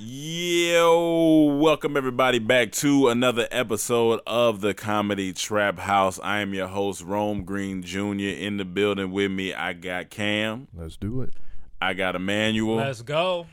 Yo, welcome everybody back to another episode of the Comedy Trap House. I am your host, Rome Green Jr. In the building with me, I got Cam. Let's do it. I got Emmanuel. Let's go.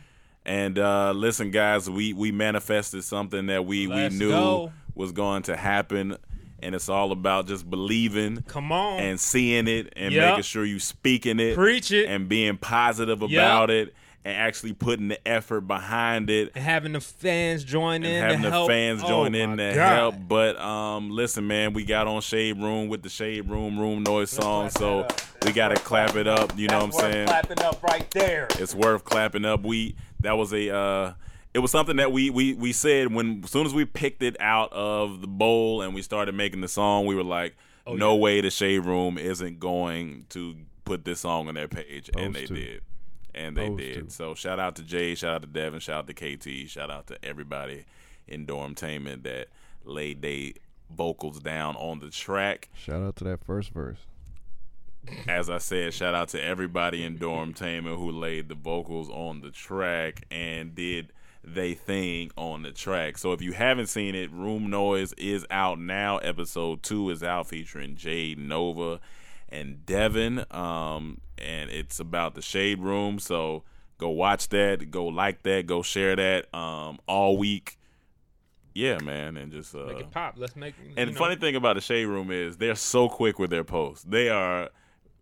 And uh, listen, guys, we we manifested something that we Let's we knew go. was going to happen, and it's all about just believing Come on. and seeing it and Yep. making sure you speaking it, Preach it. and being positive Yep. about it, and actually putting the effort behind it. And having the fans join in. having to the help. fans Oh, join in my to God. help. But um, listen, man, we got on Shade Room with the Shade Room Room Noise song, so we got to clap it up. You know what I'm saying? Clapping up right there. It's worth clapping up. We that was a uh, it was something that we we we said when as soon as we picked it out of the bowl and we started making the song, we were like, Oh, no way the Shade Room isn't going to put this song on their page, and they Those two. did. And they Those did. two. So shout out to Jay, shout out to Devin, shout out to KT, shout out to everybody in Dormtainment that laid they vocals down on the track. Shout out to that first verse. As I said, shout out to everybody in Dormtainment who laid the vocals on the track and did they thing on the track. So if you haven't seen it, Room Noise is out now. Episode two is out featuring Jade Nova and Devin. Um, and it's about the Shade Room. So go watch that, go like that, go share that um all week. Yeah, man, and just uh Make it pop. Let's make. and you the funny thing about the Shade Room is they're so quick with their posts. They are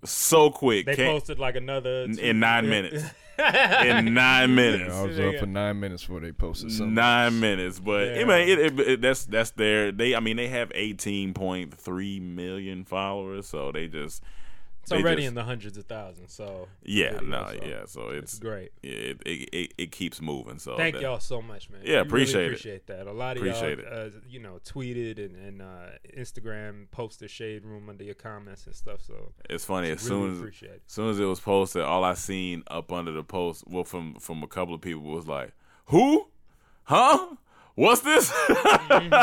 so quick. They Can't- posted like another in- two- in nine minutes. in nine minutes. Yeah, I was up for nine minutes before they posted something. Nine minutes, but I Yeah. mean, it, it, it, that's that's their. They, I mean, they have eighteen point three million followers, so they just It's they already just- in the hundreds of thousands. So yeah, no, so yeah. So it's, it's great. It, it, it, it keeps moving. So Thank that- y'all so much, man. Yeah, We really appreciate it. appreciate that. A lot of Appreciate y'all, uh, you know, tweeted and, and uh, Instagram posted shade room under your comments and stuff. So It's funny. As really soon as it. as soon as it was posted, all I seen up under the post, well, from from a couple of people was like, "Who? Huh? What's this?" and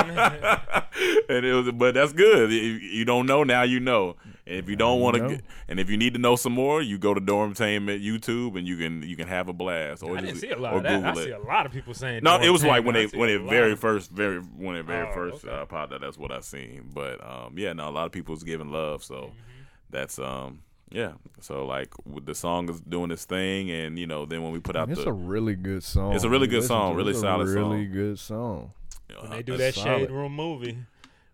it was, but that's good. You don't know now, you know. And if you don't want to, and if you need to know some more, you go to Dormtainment YouTube and you can you can have a blast. Or I didn't just- see a lot or of that. I Google see a lot of people saying No, it was like when they when it very first very when it very Oh, first okay. uh, popped out. That's what I seen. But um, yeah, no, a lot of people was giving love. So Mm-hmm. that's um, yeah. So like the song is doing its thing, and you know, then when we put out It's the a really good song. It's a really good song, really solid really song. good song. When they do that solid. shade room movie,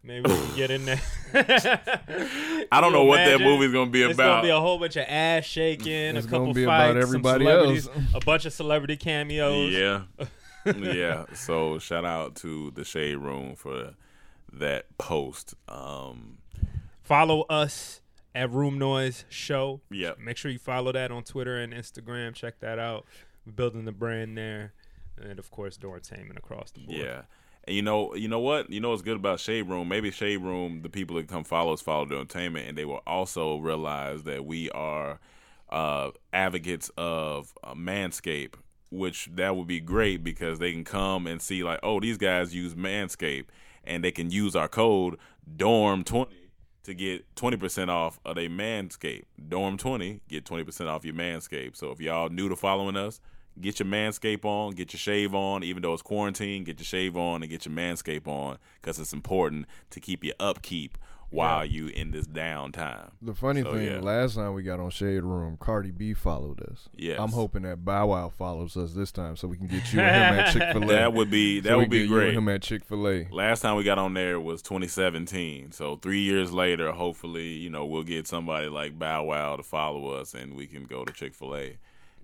maybe we can get in there. I don't know what that Imagine movie's gonna be about. It's gonna be a whole bunch of ass shaking, It's a gonna couple be fights, about everybody some celebrities, else. a bunch of celebrity cameos. yeah, yeah. So shout out to the Shade Room for that post. Um, Follow us at Room Noise Show. Yep. Make sure you follow that on Twitter and Instagram. Check that out. We're building the brand there, and of course, Dormtainment across the board. yeah. And you know, you know what? You know what's good about Shade Room? Maybe Shade Room, the people that come follow us follow the entertainment, and they will also realize that we are uh, advocates of uh, Manscape, which that would be great because they can come and see like, oh, these guys use Manscape, and they can use our code Dorm20 to get 20% off of a Manscape. Dorm20, get 20% off your Manscape. So if y'all new to following us, get your Manscape on, get your shave on, even though it's quarantine, get your shave on and get your Manscape on because it's important to keep your upkeep while you in this downtime. The funny So, thing, yeah. last time we got on Shade Room, Cardi B followed us. Yes. I'm hoping that Bow Wow follows us this time, so we can get you and him at Chick Fil A. That would be that would be great. him at Chick Fil A. Last time we got on there was 2017. So three years later, hopefully, you know, we'll get somebody like Bow Wow to follow us, and we can go to Chick Fil A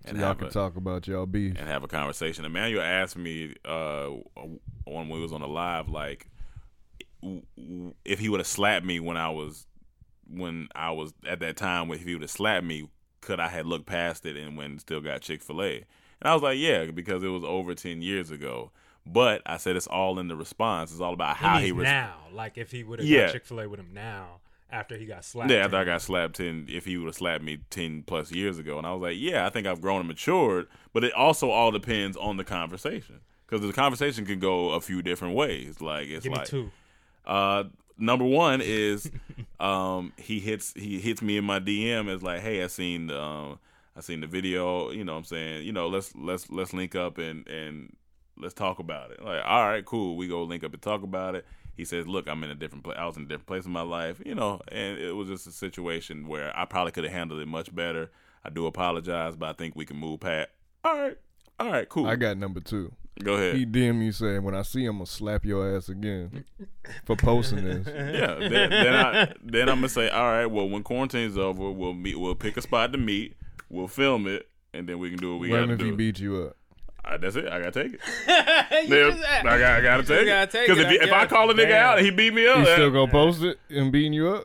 and Y'all can a, talk about y'all beef. and have a conversation. Emmanuel asked me uh, when we was on the live, like w- w- if he would have slapped me when I was when I was at that time. If he would have slapped me, could I had looked past it and when still got Chick Fil A? And I was like, yeah, because it was over ten years ago. But I said it's all in the response. It's all about how means he was. now, like if he would have Yeah. got Chick Fil A with him now, after he got slapped. Yeah, after I got slapped ten, if he would have slapped me ten plus years ago, and I was like, yeah, I think I've grown and matured. But it also all depends on the conversation because the conversation can go a few different ways. Like it's Give me like two. Uh, number one is um, he hits he hits me in my DM as like, hey, I seen the um, I seen the video. You know, what I'm saying, you know, let's let's let's link up and and let's talk about it. Like, all right, cool. We go link up and talk about it. He says, look, I'm in a different place. I was in a different place in my life, you know, and it was just a situation where I probably could have handled it much better. I do apologize, but I think we can move past. All right, all right, cool. I got number two. go ahead. He DM me saying, "When I see him, I'll slap your ass again for posting this." yeah, then, then I then I'm gonna say, all right, well, when quarantine's over, we'll meet. We'll pick a spot to meet. We'll film it, and then we can do what we gotta do." if he beat you up? Uh, that's it. I gotta take it. Yeah, I, got, I gotta take gotta it. take Because it, if, he- I if I call a nigga Damn. out and he beat me up, He still gonna post it and beating you up?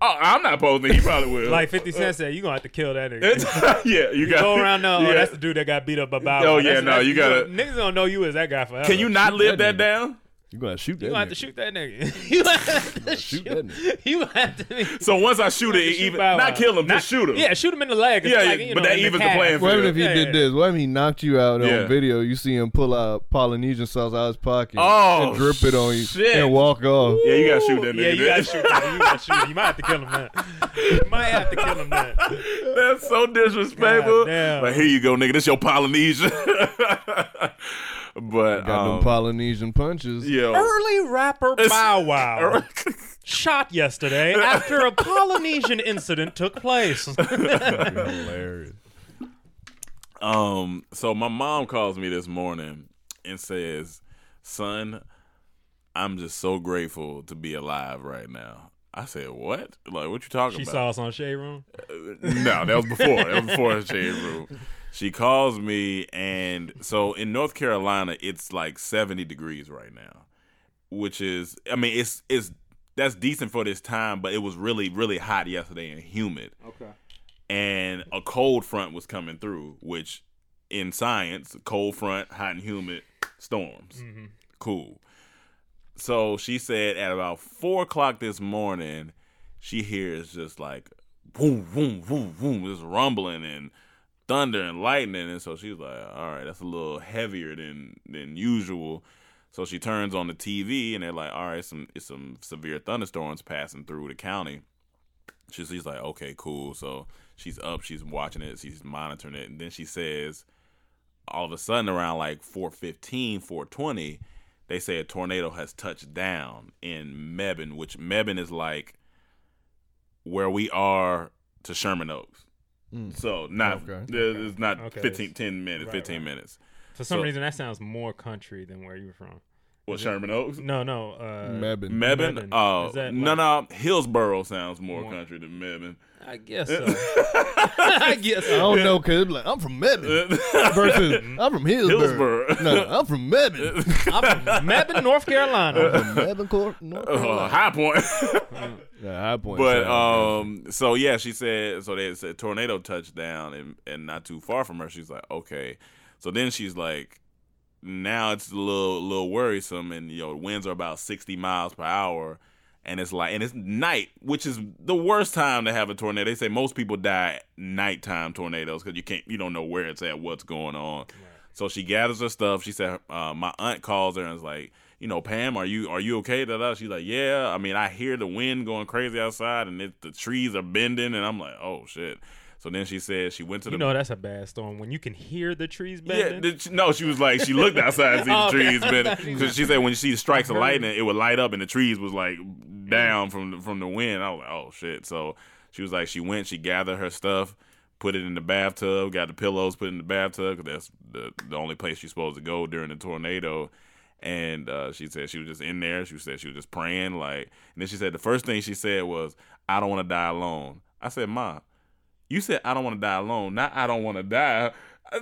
oh, I'm not posting. He probably will. Like 50 Cent said, you going to have to kill that nigga. yeah, you You got go around, no, yeah. oh, that's the dude that got beat up by Bow Oh, yeah, That's- no, that's- you gotta- Niggas don't know you as that guy forever. Can you not live that that nigga. down? You gonna shoot that? You gonna have to shoot that nigga. you gonna have to shoot shoot, that nigga. You gonna have to. So once I shoot it, shoot even Bow Wow. not kill him, Not- just shoot him. Yeah, shoot him in the leg. Yeah, like, yeah, you but know, that in evens the calf. playing What if he Yeah, did yeah. this? What if he knocked you out Yeah. on video? You see him pull out Polynesian sauce out of his pocket Oh, and drip it on you shit. and walk off. Yeah, you gotta shoot that nigga. Yeah, you gotta shoot him. You gotta shoot him. You might have to kill him then. You might have to kill him then. That's so disrespectful. God. But here you go, nigga. This your Polynesian. But Got um, them Polynesian punches. Yeah. Early rapper Bow Wow shot yesterday after a Polynesian incident took place. Hilarious. Um, so my mom calls me this morning and says, "Son, I'm just so grateful to be alive right now." I said, "What? Like, what you talking She about?" She saw us on Shade Room. no, that was before. That was before the shade room. She calls me, and so in North Carolina, it's like 70 degrees right now, which is, I mean, it's it's that's decent for this time, but it was really really hot yesterday and humid. Okay. And a cold front was coming through, which in science, cold front, hot and humid, storms. Mm-hmm. Cool. So she said at about four o'clock this morning, she hears just like boom, boom, boom, boom, just rumbling and thunder and lightning, and so she's like, "All right, that's a little heavier than than usual." So she turns on the TV, and they're like, "All right, some it's some severe thunderstorms passing through the county." She, she's like, "Okay, cool." So she's up, she's watching it, she's monitoring it, and then she says, all of a sudden around like 415 420 they say a tornado has touched down in Mebane, which Mebane is like where we are to Sherman Oaks. Mm. So not Okay. it's not Okay. 15 10 minutes, Right, 15 right. minutes. For some So- reason, that sounds more country than where you're from. What Sherman Oaks? No, no. Uh, Mebane. Mebane? Mebane. Oh, Is that no, no. Hillsborough sounds more More- country than Mebane. I guess so. I guess so. I don't know, cause like, I'm from Mebane versus I'm from Hillsborough. Hillsborough. No, I'm from Mebane. I'm from Mebane, North Carolina. I'm from Mebane, Cor- North Uh, Carolina. high point. Yeah, high point. but um, so yeah, she said. So they said tornado touchdown, and and not too far from her. She's like, okay. So then she's like, now it's a little little worrisome, and you know, winds are about sixty miles per hour, and it's like, and it's night, which is the worst time to have a tornado. They say most people die nighttime tornadoes because you can't, you don't know where it's at, what's going on. So she gathers her stuff. She said, uh, my aunt calls her and is like, you know, Pam, are you are you okay? Da, da. She's like, yeah. I mean, I hear the wind going crazy outside, and it, the trees are bending, and I'm like, oh shit. So then she said she went to the You know that's a bad storm when you can hear the trees yeah, bending. did she- no, she was like she looked outside and see the Oh, okay. trees bending because she said when she strikes a lightning, it would light up and the trees was like down from the, from the wind. I was like, oh shit. So she was like, she went, she gathered her stuff, put it in the bathtub, got the pillows, put in the bathtub because that's the the only place she's supposed to go during the tornado. And uh, she said she was just in there. She said she was just praying, like. And then she said the first thing she said was, "I don't want to die alone." I said, "Ma, you said I don't want to die alone, not I don't want to die."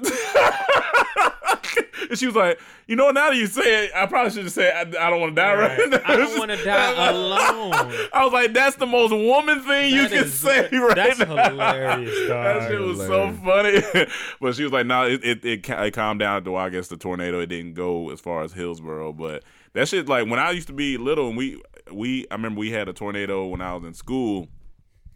and she was like, "You know, now that you say it, I probably should have said I, I don't want to die right, Right. now." I don't wanna die alone. I was like, "That's the most woman thing you That can is- say right that's now." hilarious, that dog. shit was Hilarious. so funny. but she was like, "No, it it, it it calmed down while. I guess the tornado it didn't go as far as Hillsborough, but that shit like when I used to be little and we we I remember we had a tornado when I was in school."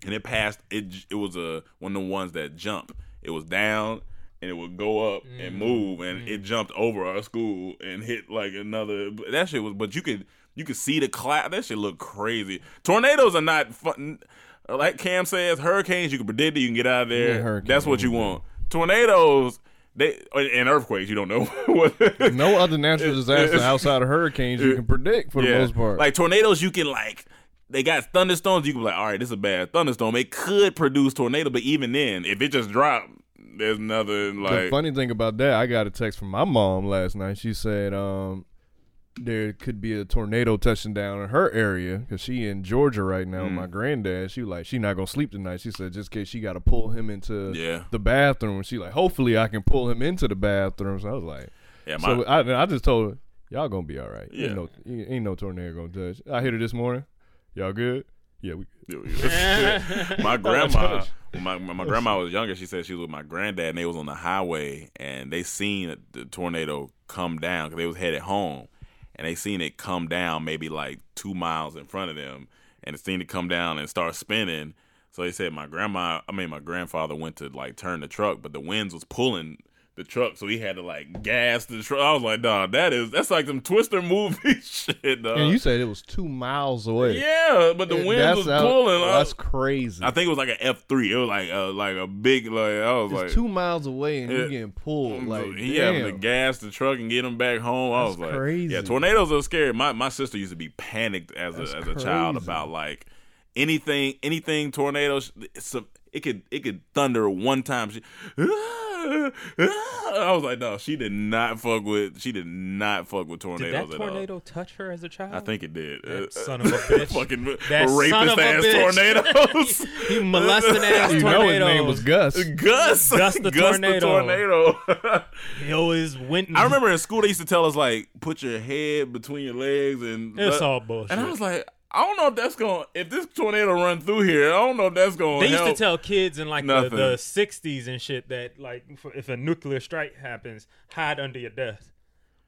And it passed. It it was a one of the ones that jump. It was down and it would go up and mm-hmm. move, and mm-hmm. it jumped over our school and hit like another. That shit was, but you could you could see the cloud. That shit looked crazy. Tornadoes are not fun. Like Cam says, hurricanes you can predict it. You can get out of there. That's what you want. Tornadoes. They and earthquakes, you don't know what. No other natural disaster outside of hurricanes you can predict for the most part. Like tornadoes, you can like they got thunderstorms. You can be like, all right, this is a bad thunderstorm. It could produce tornado, but even then, if it just dropped, there's nothing the like. funny thing about that, I got a text from my mom last night. She said um, there could be a tornado touching down in her area because she in Georgia right now. with My Mm. granddad, she like she not gonna sleep tonight. She said just in case she got to pull him into Yeah. the bathroom. She like hopefully I can pull him into the bathroom. So I was like, Yeah, my, so I, I just told her y'all gonna be all right. Yeah. Ain't no ain't no tornado gonna touch. I hit her this morning. Y'all good? Yeah, we. my grandma, when my my grandma was younger, she said she was with my granddad, and they was on the highway, and they seen the tornado come down because they was headed home, and they seen it come down maybe like two miles in front of them, and it seen it come down and start spinning. So they said my grandma, I mean my grandfather went to like turn the truck, but the winds was pulling the truck, so he had to like gas the truck. I was like, dog, that is that's like some Twister movie shit, dog. And you said it was two miles away. yeah, but the winds that's was how- pulling. I- That's crazy. I think it was like an F three. It was like a like a big like I was it's like two miles away and you're getting pulled. Like he having to gas the truck and get him back home. I was like, crazy. yeah, tornadoes are scary. My my sister used to be panicked as a That's as a child about like anything anything tornadoes. It's a, it could it could thunder one time. She, I was like, no, she did not fuck with. She did not fuck with Did tornadoes that at all. tornado touch her as a child? I think it did. That Uh, son of a bitch. fucking That rapist ass bitch. tornadoes. he molesting ass You tornado. know his name was Gus. Gus, Gus the tornado. tornado. He always went. I remember in school they used to tell us like, put your head between your legs and It's all bullshit. And I was like, I don't know if that's going. to If this tornado run through here, I don't know if that's going. To. They used help. to tell kids in like the, the 60s and shit that like if a nuclear strike happens, hide under your desk.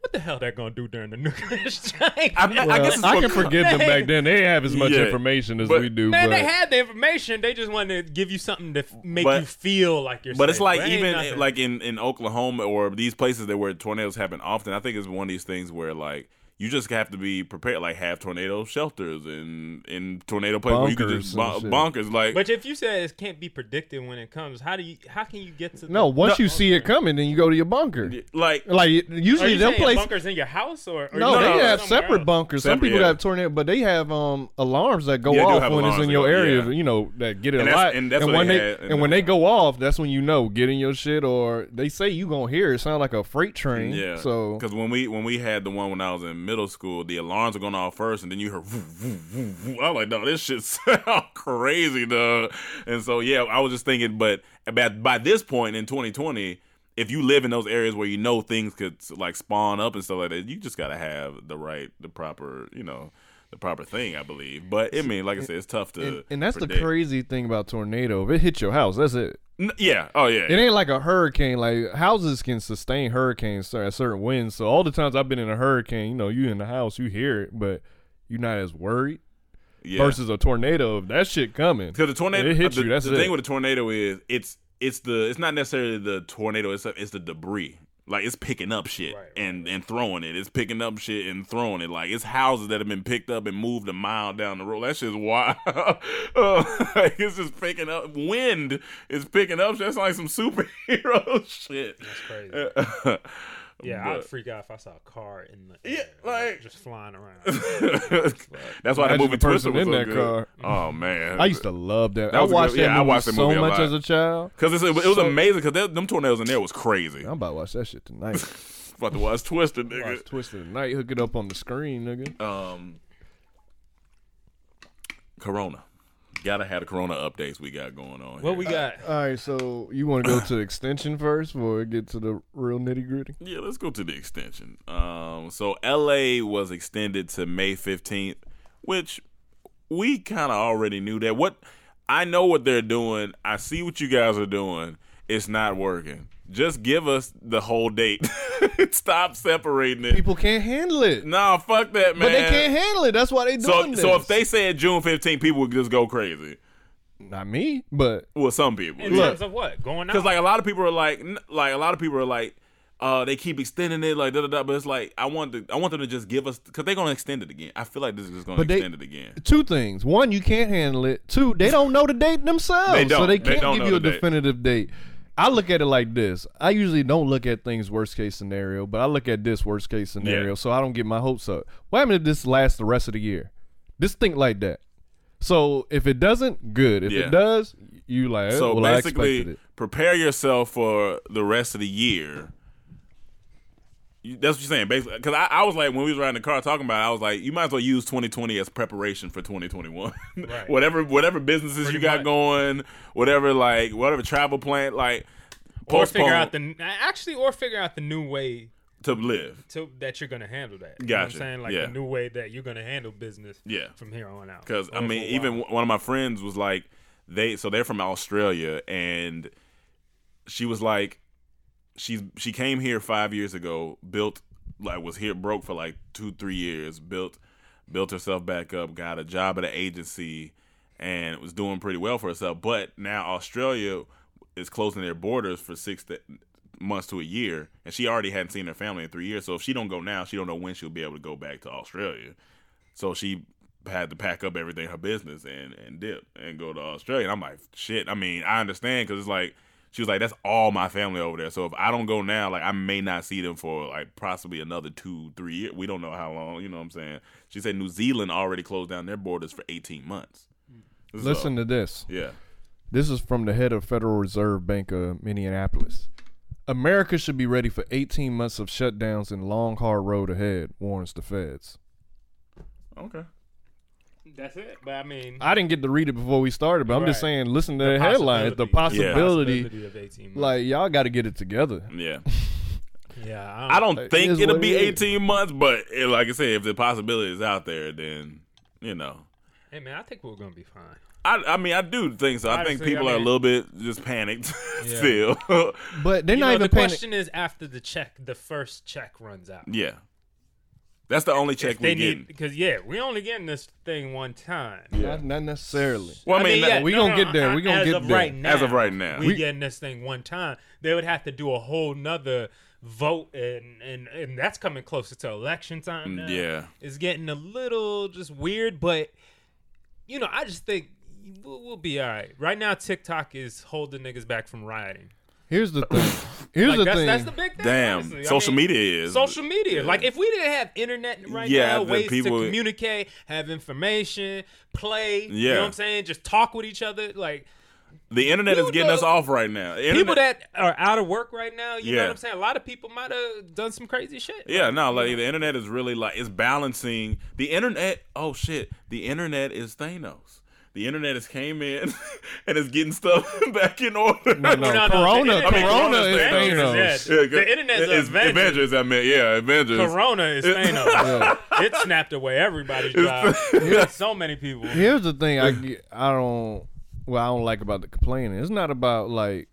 What the hell that gonna do during the nuclear strike? I'm not- I guess it's I can forgive them back then. They didn't have as much Yeah, information as but- we do. Man, but they had the information. They just wanted to give you something to f- make But- you feel like you're. But it's like There even nothing. like in, in Oklahoma or these places that where tornadoes happen often. I think it's one of these things where like you just have to be prepared. Like have tornado shelters and in tornado places where you can just Bunkers bon- bonkers. Like But if you say it can't be predicted when it comes, how do you? How can you get to? no, the, once No. you see it coming, then you go to your bunker. like Like usually you them saying places. bunkers in your house or? or No, you they no, have separate else? bunkers. Some people yeah. have tornado, but they have um alarms that go Yeah, off when it's in your go- area. yeah. You know that get it And a that's- lot. and that's what when they they had in and when they go off, that's when you know get in your shit. Or they say you gonna hear it sound like a freight train. Yeah. So because when we when we had the one when I was in middle school, the alarms were going off first, and then you heard. Woo, woo, woo, woo. I was like, no, this shit sound crazy, dog. And so yeah, I was just thinking, but by, by this point in 2020, if you live in those areas where you know things could like spawn up and stuff like that, you just gotta have the right, the proper, you know, the proper thing, I believe. But I mean, like I said, it's tough to. And, and that's predict. the crazy thing about tornado. If it hits your house, that's it. N- yeah. Oh yeah. It ain't like a hurricane. Like houses can sustain hurricanes at certain winds. So all the times I've been in a hurricane, you know, you in the house, you hear it, but you're not as worried. yeah. Versus a tornado, if that shit coming, Because the tornado, it hits the, you. That's the it. thing with a tornado is it's it's the it's not necessarily the tornado. It's it's the debris. Like it's picking up shit Right, right, and and throwing it. It's picking up shit and throwing it. Like it's houses that have been picked up and moved a mile down the road. That shit's wild. Uh, like it's just picking up. Wind is picking up. That's like some superhero shit. That's crazy. Yeah, I'd freak out if I saw a car in the Yeah, air, like- just flying around. That's why the Imagine movie the Twister person was in so that good. car. Oh man, I used to love that. That I watched good- that yeah, I movie watched that so movie a much as a child. because it was So- amazing because them tornadoes in there was crazy. I'm about to watch that shit tonight. About to watch Twister, nigga. watch Twisted Night, hook it up on the screen, nigga. um Corona. Gotta have the Corona updates we got going on. what here. we got? All right, so you want to go to the extension first before we get to the real nitty gritty? Yeah, let's go to the extension. Um, so LA was extended to May fifteenth, which we kind of already knew that. What I know what they're doing. I see what you guys are doing. It's not working. Just give us the whole date. Stop separating it. People can't handle it, Nah, fuck that, man. but they can't handle it. That's why they So, doing so if they said June 15th, people would just go crazy. not me, but Well, some people. In terms of what going on? Because like a lot of people are like, like a lot of people are like, uh, they keep extending it, like da da da. But it's like I want to, I want them to just give us because they're gonna extend it again. I feel like this is just gonna But they- extend it again. two things: one, you can't handle it; two, they don't know the date themselves, They so don't. they They can't don't give you a date. definitive date. I look at it like this: I usually don't look at things worst case scenario, but I look at this worst case scenario, Yeah. so I don't get my hopes up. What happens if this lasts the rest of the year? Just think like that. So if it doesn't, good. If Yeah. it does, you like. So well, basically, prepare yourself for the rest of the year. That's what you're saying, basically. Because I, I was like, when we was riding the car talking about, it, I was like, you might as well use 2020 as preparation for 2021. Right. whatever, whatever businesses Pretty you got much. going, whatever like, whatever travel plan, like, or postpone figure out the actually, or figure out the new way to live. to that you're gonna handle that. You know what Gotcha. I'm saying like Yeah. the new way that you're gonna handle business. Yeah. from here on out. Because I mean, even one of my friends was like, they so they're from Australia, and she was like, she's she came here five years ago, built like was here broke for like two three years, built built herself back up, got a job at an agency, and was doing pretty well for herself. But now Australia is closing their borders for six to, months to a year, and she already hadn't seen her family in three years. So if she don't go now, she don't know when she'll be able to go back to Australia. So she had to pack up everything, her business, and and dip and go to Australia. And I'm like, shit. I mean, I understand because it's like she was like, that's all my family over there. So if I don't go now, like I may not see them for like possibly another two, three years. We don't know how long. You know what I'm saying? She said New Zealand already closed down their borders for 18 months. Listen to this. yeah. This is from the head of Federal Reserve Bank of Minneapolis. America should be ready for 18 months of shutdowns and long hard road ahead, warns the feds. Okay. That's it. But I mean, I didn't get to read it before we started, but I'm just Right. saying, listen to the the, headlines. The possibility- possibility, possibility of 18 months. like y'all got to get it together. Yeah. yeah, I don't It think is it'll what be it is. 18 months, but eh, like I said, if the possibility is out there, then you know. Hey man, I think we're gonna be fine. I, I mean, I do think so. I think Honestly, people I are a mean- little bit just panicked Yeah. still. But they're You not know, even the paying. question is after the check, the first check runs out. yeah, that's the only check If we they get. need because yeah, we only getting this thing one time. Not, not necessarily. Well, I mean, yeah, we no, gonna no, get there. I- We gonna as get of there. Right now, As of right now. we, We- getting this thing one time. They would have to do a whole nother vote, and and and that's coming closer to election time. Now. Mm, yeah. it's getting a little just weird, but you know, I just think we'll, we'll be all right. Right now, TikTok is holding niggas back from rioting. Here's the thing. Here's Like the that's, thing. that's the big thing. Damn, honestly. I social mean, media is social media. yeah. Like if we didn't have internet right Yeah, now, ways people- to communicate, have information, play, you Yeah. know what I'm saying? Just talk with each other. Like The internet is getting know- us off right now. The people that are out of work right now, you know Yeah. what I'm saying? A lot of people might have done some crazy shit. Yeah, no, like the internet is really like it's balancing the internet. Oh shit, the internet is Thanos. The internet has came in and is getting stuff back in order. No, no, No, no, Corona, the internet- Corona is Avengers, Thanos. yeah. Yeah, The internet is it's Avengers. Avengers. I mean, yeah, Avengers. Corona is Thanos. It snapped away everybody's job. so many people. Here's the thing I get, I don't well I don't like about the complaining. It's not about like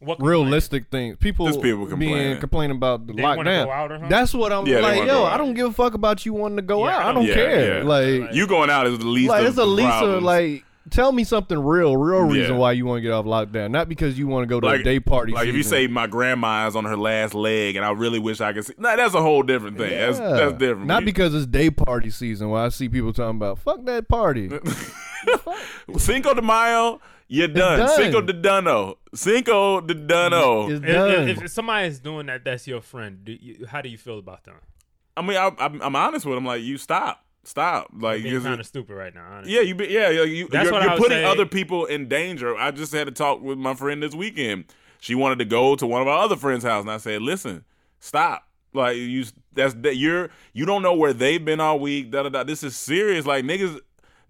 What realistic things. People, Just people being complaining. complaining about the They wanna lockdown. go out or something? That's what I'm Yeah, they like. wanna Yo, go I don't give a fuck about you wanting to go Yeah, out. I I don't Yeah, care. yeah. Like, you going out is the least. like of it's a least of problems. like. Tell me something real, real reason Yeah. why you want to get off lockdown, not because you want to go to like a day party. Like if you season. say my grandma is on her last leg, and I really wish I could see. Nah, that's a whole different thing. That's Yeah. that's different. Not You- because it's day party season where I see people talking about fuck that party. Cinco de Mayo, you're done. done. Cinco de Duno. Cinco de Duno. It's If, done. if, if somebody is doing that, that's your friend. Do you, how do you feel about them? I mean, I, I'm, I'm honest with him. Like, you stop, stop. Like, Being you- kind of stupid right now. Honestly. yeah, you, be, yeah, yeah, you, That's you're, what I you're would putting say. other people in danger. I just had a talk with my friend this weekend. She wanted to go to one of our other friends' house, and I said, "Listen, stop. Like, you, that's that you're you don't know where they've been all week. Da da da. This is serious. Like, niggas,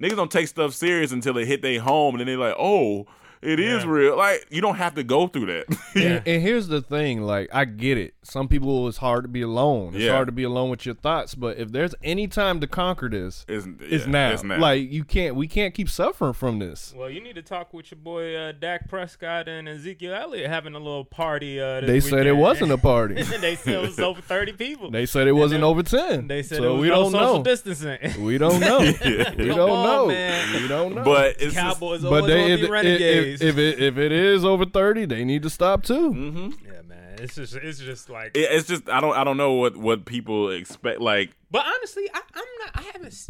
niggas don't take stuff serious until it hit their home, and then they're like, oh." It is Yeah. real. Like you don't have to go through that. And, and here's the thing, like I get it. Some people it's hard to be alone. It's Yeah. hard to be alone with your thoughts. But if there's any time to conquer this, It's, it's, yeah, now. It's now. Like you can't, we can't keep suffering from this. Well, you need to talk with your boy uh, Dak Prescott and Ezekiel Elliott having a little party. Uh, this They said it wasn't a party. they said it was over thirty people. they said it wasn't then- over ten. They said so it was we no don't social know. distancing. We don't know. we Come don't on, know. man. We don't know. but it's just, Cowboys but always they, if, be if, renegades. if, if it if it is over thirty, they need to stop too. Mhm. yeah, man, it's just it's just like. It- it's just I don't I don't know what what people expect. Like But honestly, I, I'm not. I haven't.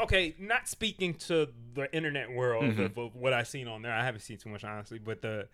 Okay, not speaking to the internet world Mm-hmm. of, of what I've seen on there. I haven't seen too much, honestly. But the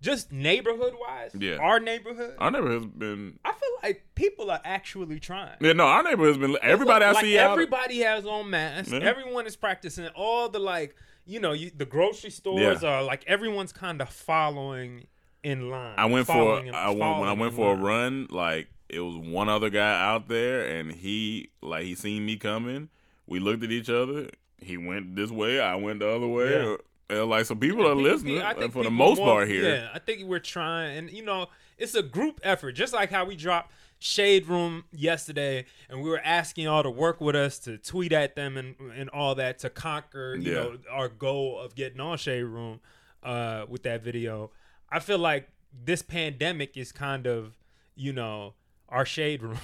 just neighborhood wise, Yeah. our neighborhood, our neighborhood has been. I feel like people are actually trying. Yeah, no, our neighborhood has been. Everybody I like see out. everybody has on masks. Yeah. Everyone is practicing all the like, you know, you, the grocery stores Yeah. are like everyone's kind of following in line. I went for in- I went, when I went for a run. Like it was one other guy out there, and he like he seen me coming. We looked at each other. He went this way. I went the other way. Yeah. And like so, people are listening think for the most more- part here. Yeah, I think we're trying, and you know, it's a group effort. Just like how we dropped Shade Room yesterday, and we were asking y'all to work with us to tweet at them and and all that to conquer, you Yeah. know, our goal of getting on Shade Room uh, with that video. I feel like this pandemic is kind of, you know, our Shade Room.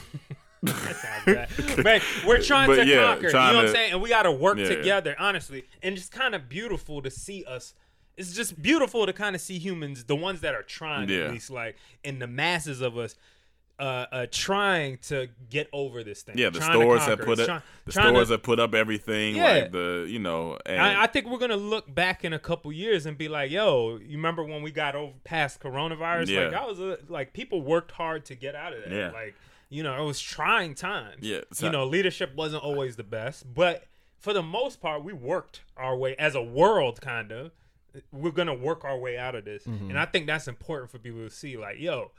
that sounds bad. But we're trying But to yeah, conquer. You trying know what I'm saying? And we got to work Yeah. together, honestly. And it's kind of beautiful to see us. It's just beautiful to kind of see humans, the ones that are trying, Yeah. at least, like, in the masses of us. Uh, uh, trying to get over this thing. Yeah, the stores have put it, up try- the stores to- have put up everything Yeah. like the you know. And I, I think we're gonna look back in a couple years and be like, "Yo, you remember when we got over past coronavirus? Yeah. Like that was a, like people worked hard to get out of that. Yeah. Like you know, it was trying times. Yeah, so- you know, leadership wasn't always the best, but for the most part, we worked our way as a world, kind of. We're gonna work our way out of this, Mm-hmm. and I think that's important for people to see. Like, yo.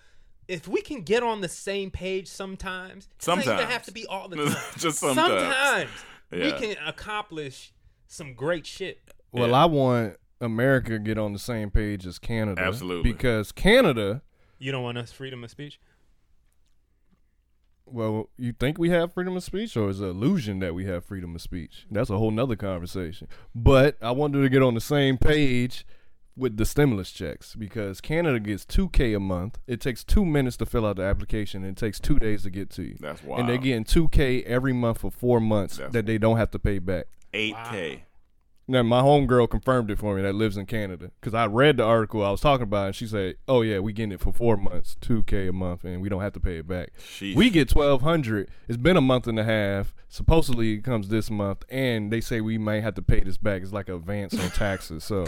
If we can get on the same page sometimes, it doesn't Sometimes. have to be all the time. Just sometimes. sometimes we can accomplish some great shit. Well, Yeah. I want America to get on the same page as Canada. Absolutely. Because Canada, You don't want us freedom of speech? well, you think we have freedom of speech, or is it an illusion that we have freedom of speech? That's a whole nother conversation. But I wanted to get on the same page with the stimulus checks because Canada gets 2K a month. It takes two minutes to fill out the application, and it takes two days to get to you. That's And they're getting 2K every month for four months That's- that they don't have to pay back. eight k. Now, my homegirl confirmed it for me that lives in Canada because I read the article I was talking about, and she said, "Oh yeah, we getting it for four months, two k a month, and we don't have to pay it back. Sheesh. We get twelve hundred. It's been a month and a half. Supposedly it comes this month, and they say we might have to pay this back. It's like an advance on taxes. So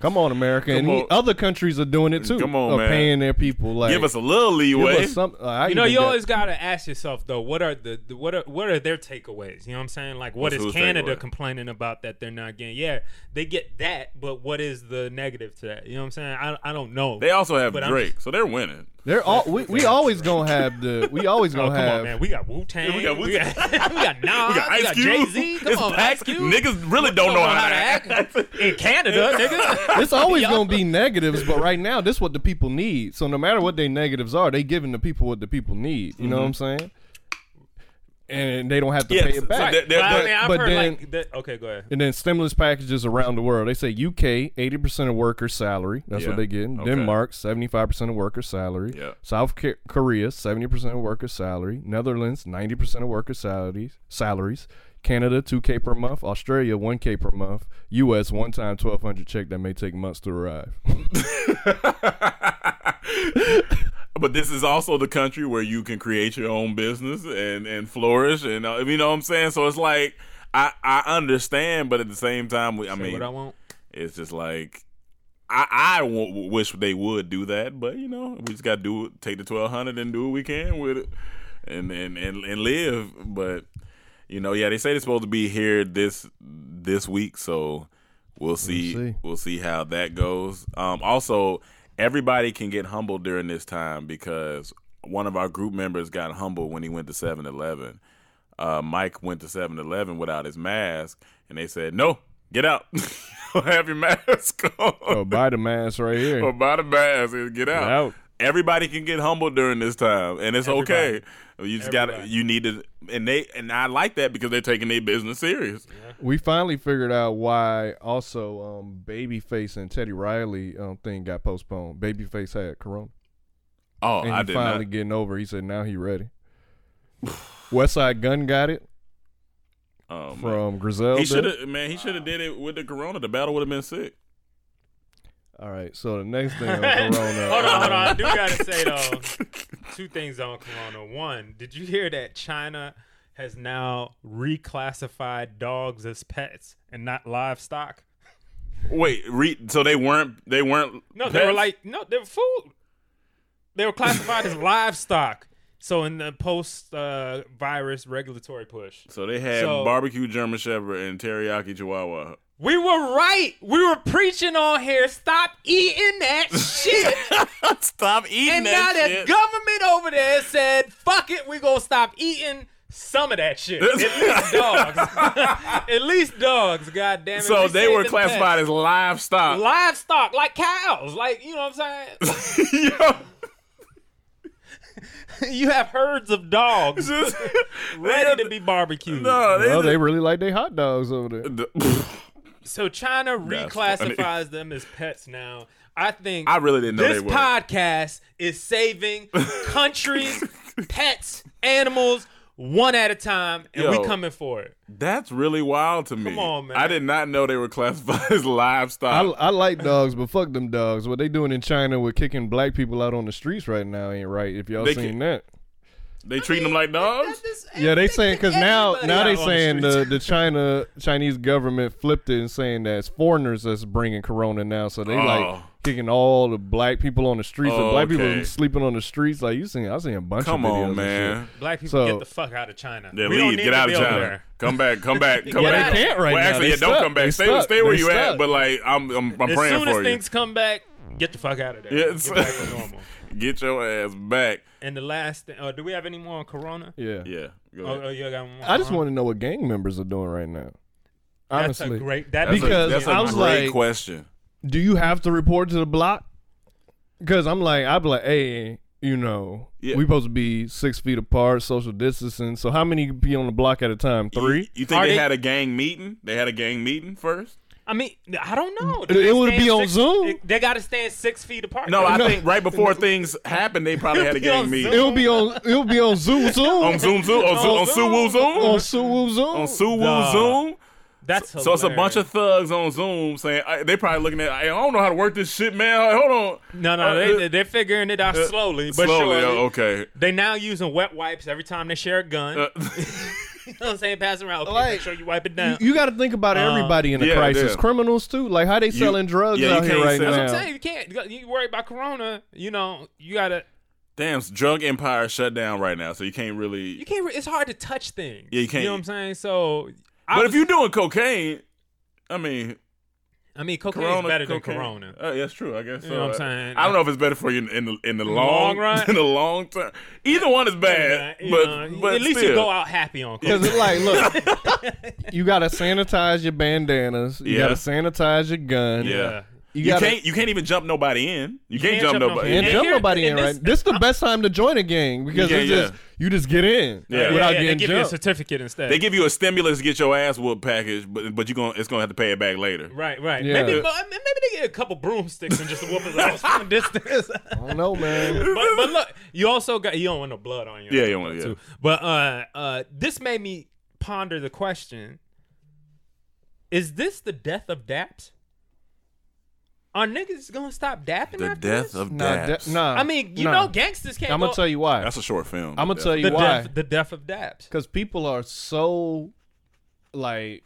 Come on, America, and Come he- on. other countries are doing it too. Come on, of man. paying their people. Like, Give us a little leeway. some- uh, You know, you got- always gotta ask yourself though, what are the, the what are what are their takeaways? You know what I'm saying? Like, what What's is Canada takeaway? complaining about that they're not getting? Yeah, they get that, but what is the negative to that? You know what I'm saying? I, I don't know. they also have But I'm Drake, just- so they're winning. They're all we, we always gonna have the we always Oh, gonna come have on, man. We got Wu Tang. We got We Wu-Tang. got, we got Nas. We got Ice Cube. Jay Z. Come It's on, packed. Ice Cube. Niggas really don't know how to act. in Canada, nigga. It's always gonna be negatives, but right now this is what the people need. So no matter what their negatives are, they giving the people what the people need. You know what I'm mm-hmm. saying? And they don't have to Yes, pay it back. they're- they're- Well, I But- mean, I've but heard then- like that. Okay, go ahead. And then stimulus packages around the world. They say UK, 80% of workers' salary. That's Yeah. what they get. Okay. Denmark, 75% of workers' salary. Yeah. South Korea, 70% of workers' salary. Netherlands, 90% of workers' salaries. Salaries. Canada, 2K per month. Australia, 1K per month. US, one time 1200 check that may take months to arrive. But this is also the country where you can create your own business and and flourish, and uh, you know what I'm saying. So it's like I I understand, but at the same time, we, I Say mean, what I want. it's just like I I w- wish they would do that, but you know, we just got to do it, take the twelve hundred and do what we can with it, and and and and live. But you know, yeah, they say they're supposed to be here this this week, so we'll see see. we'll see how that goes. Um, also, everybody can get humbled during this time because one of our group members got humbled when he went to 7-Eleven. Uh, Mike went to 7-Eleven without his mask, and they said, "No, get out. Have your mask on." oh, buy the mask right here. or buy the mask and get out. out. Everybody can get humbled during this time, and it's okay. You just got to You need to, and they and I like that because they're taking their business serious. We finally figured out why also um, Babyface and Teddy Riley um, thing got postponed. Babyface had corona. Oh, and I he did finally not. getting over. He said now he ready. Westside Gunn got it Oh, man. from Griselda. He should have, man. He should have did it with the corona. The battle would have been sick. All right, so the next thing on Corona. Hold on, hold on. I do gotta say though, two things on Corona. One, did you hear that China has now reclassified dogs as pets and not livestock? Wait, re- so they weren't they weren't No, they were like no, they were food. They were classified as livestock. So in the post uh, virus regulatory push, so they had So- barbecue German Shepherd and teriyaki Chihuahua. we were right. We were preaching on here. Stop eating that shit. Stop eating and now that the government over there said, "Fuck it, we gonna stop eating." Some of that shit. At least dogs. At least dogs. God damn it. so they were classified pets. as livestock. livestock, like cows. Like you know what I'm saying. Yo, you have herds of dogs just- ready to be barbecued. No, they, well, they really like their hot dogs over there. So China That's reclassifies them as pets now. I think I really didn't know this they were. podcast is saving countries, pets, animals one at a time, and Yo. we coming for it. That's really wild to me. Come on, man. I did not know they were classified as livestock. I like dogs, but fuck them dogs. What they doing in China with kicking black people out on the streets right now ain't right. If y'all They seen can- that, they treating them like dogs. yeah, they saying because now now they out on the saying the, the China Chinese government flipped it and saying that it's foreigners that's bringing Corona now. So they Oh. like kicking all the black people on the streets. Oh, and black okay. people sleeping on the streets. Like you seen, I seen a bunch Come of videos on, man. Black people So- get the fuck out of China. Yeah, we don't leave. need Get to out be of China. there. Come back. Come back. Come Yeah, back. they can't right well, now. actually, They yeah, don't come back. They Stay, stuck. stay where They you at. But like, I'm, I'm, I'm As praying soon for as you. things come back, get the fuck out of there. Yes. Get back to normal. Get your ass back. And the last thing, uh, do we have any more on Corona? Yeah. Yeah. Go Oh, ahead. oh, you got one more? I just want to know what gang members are doing right now. That's Honestly, a great. That That's Because a, that's a I was great like- question. Do you have to report to the block? Because I'm like, I'd be like, hey, you know, Yeah. we supposed to be six feet apart, social distancing. So how many be on the block at a time? Three. You, you think they, they- had a gang meeting? They had a gang meeting first? I mean, I don't know. It- it would be on six- Zoom. They got to stand six feet apart. No, I No. think right before things happened, they probably had a gang meeting. It'll be on. It'll be on Zoom. Zoom. On Zoom Zoom? On, Zoom, on Suwoo Zoom? On Zoom. Zoom. On Suwoo Nah. Zoom? That's So it's a bunch of thugs on Zoom saying I, they probably looking at. I don't know how to work this shit, man. Hold on. No, no, Uh, they they're figuring it out uh, slowly, but slowly. surely. oh, okay. They now using wet wipes every time they share a gun. Uh, you know what I'm saying? Pass around. Okay, Like, make sure you wipe it down. You, got to think about Uh, everybody in the yeah, crisis. yeah. Criminals too. Like how they selling drugs yeah, out here right now. That's what I'm saying. You can't. You, worry about Corona. You know, you gotta. Damn, drug empire shut down right now, so you can't really. You can't. It's hard to touch things. Yeah, you can't- You know what I'm saying? So, I but was- if you're doing cocaine, I mean, I mean, cocaine Corona is better than Corona. Uh, that's true. I guess. You so. know what I'm saying? I don't know if it's better for you in, in the in the the long, long run? in the long term. Either one is bad, You but know, but at least still. you go out happy on Because it's like, look, you gotta sanitize your bandanas. You Yeah. gotta sanitize your gun. Yeah. You, You, gotta, can't you can't even jump nobody in. You, can't, can't jump, jump no- nobody. and And jump nobody in, and this- right? This the best time to join a gang because Yeah, it's yeah. just you just get in Yeah. without yeah, they getting give you a certificate instead. They give you a stimulus to get your ass whooped package, but but you gonna it's gonna have to pay it back later. Right, right. Yeah. Maybe, maybe they get a couple broomsticks and just whoop his ass from a distance. I don't know, man. but, but look, you also got you don't want no blood on you. Yeah, you don't want- yeah. too. But uh, uh, this made me ponder the question: Is this the death of Daps? Are niggas gonna stop dapping The after death this? of Nah, Daps. da- nah. I mean, you nah. know, gangsters can't. I'm gonna go- tell you why. That's a short film. I'm gonna The tell you the why. death, the death of Daps. Because people are so like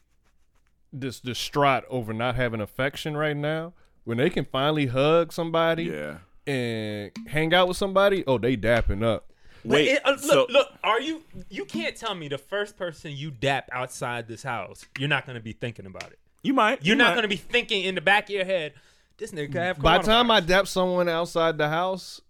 this distraught over not having affection right now. When they can finally hug somebody Yeah. and hang out with somebody, oh, they dapping up. Wait. It- uh, look, so look. Are you? You can't tell me the first person you dap outside this house, you're not gonna be thinking about it. you might. You're you not might. gonna be thinking in the back of your head, this nigga could have. By the time I dap someone outside the house,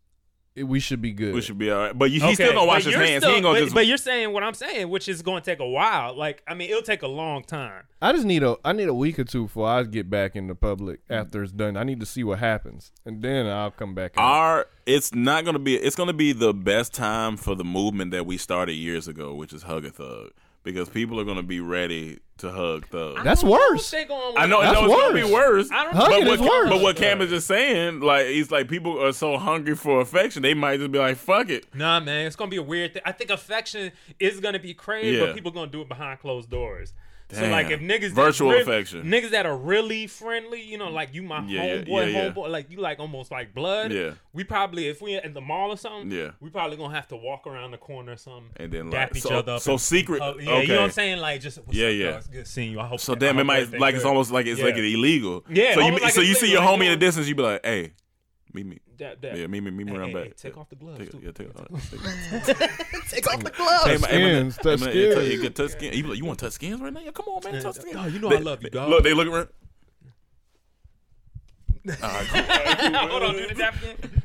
it- we should be good. We should be all right. But you, Okay, he's still gonna wash but his you're hands. still- he ain't gonna but, just. but you're saying what I'm saying, which is going to take a while. Like, I mean, it'll take a long time. I just need a I need a week or two before I get back in the public after it's done. I need to see what happens, and then I'll come back. out. our it's not gonna be it's gonna be the best time for the movement that we started years ago, which is hug a thug. Because people are gonna be ready to hug thugs. That's I know worse. if they going I know, I That's know it's gonna be worse. I don't- but Hugging what, is worse. But what Cam is just saying, like he's like people are so hungry for affection, they might just be like, "Fuck it." Nah, man, it's gonna be a weird thing. I think affection is gonna be crazy, Yeah. but people gonna do it behind closed doors. So like if niggas Virtual that affection. niggas that are really friendly, you know, like you my Yeah, homeboy, yeah, yeah. homeboy, like you like almost like blood. Yeah. We probably if we at the mall or something, Yeah. we probably gonna have to walk around the corner or something And then, dap each so- other up. so and secret- hug- yeah, okay. you know what I'm saying? Like just Yeah, up, yeah. It's good seeing you. I hope So damn, it might like it's almost like it's like illegal. Yeah, So you like so you see your homie in the distance, you be like, "Hey, meet me." Dap, dap. Yeah, me, me, meet me Hey, around hey, back. hey, take off the gloves, Take, too. yeah, take, take, Take off the gloves. Hey, man, hey, man, skins, hey, touch skins. you touch skin. You, like, you want to touch skins right now? Yeah, come on, man, touch skins. Oh, you know They- I love you, they- dog. Look, they look around. Hold on, do the dap again.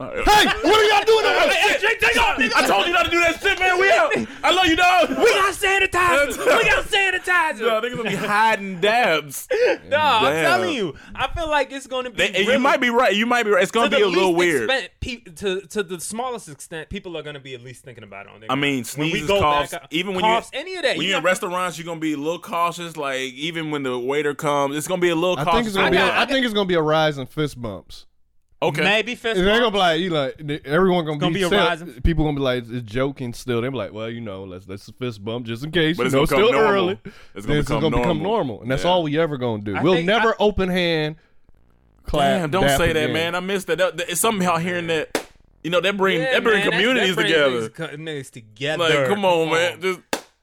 Hey, what are y'all doing over there? Hey, Jake, take off, nigga. I told you not to do that shit, man. We out. I love you, dog. We got sanitizer. we got sanitizer. No, niggas gonna be hiding dabs. No, I'm telling you. I feel like it's going to be. They, really- you might be right. You might be right. It's gonna the be a little weird. extent, pe- to to the smallest extent, people are going to be at least thinking about it. On their I mean, mind. when we sneezes, go coughs, back, even when coughs, you any of that. when you you're in restaurants, you're gonna be a little cautious. Like even when the waiter comes, it's gonna be a little I cautious. think it's gonna I be. got- a, I I think it's gonna be a rise in fist bumps. Okay. maybe fist They're gonna bump. be like, you like, everyone gonna, Gonna be, be a still- rise People gonna be like, it's joking still. They're like, well, you know, let's let's fist bump just in case. But you it's know, gonna still become normal. early. It's gonna This is become gonna become normal. normal, and that's Yeah. all we ever gonna do. I we'll think- never I- open hand. Clap, Damn, don't dap say that, again. man. I missed that. that, that it's something out hearing that. You know, that bring Yeah, that bring man, that's- communities that brings together. Niggas, co- niggas together. Like, come on, man. Just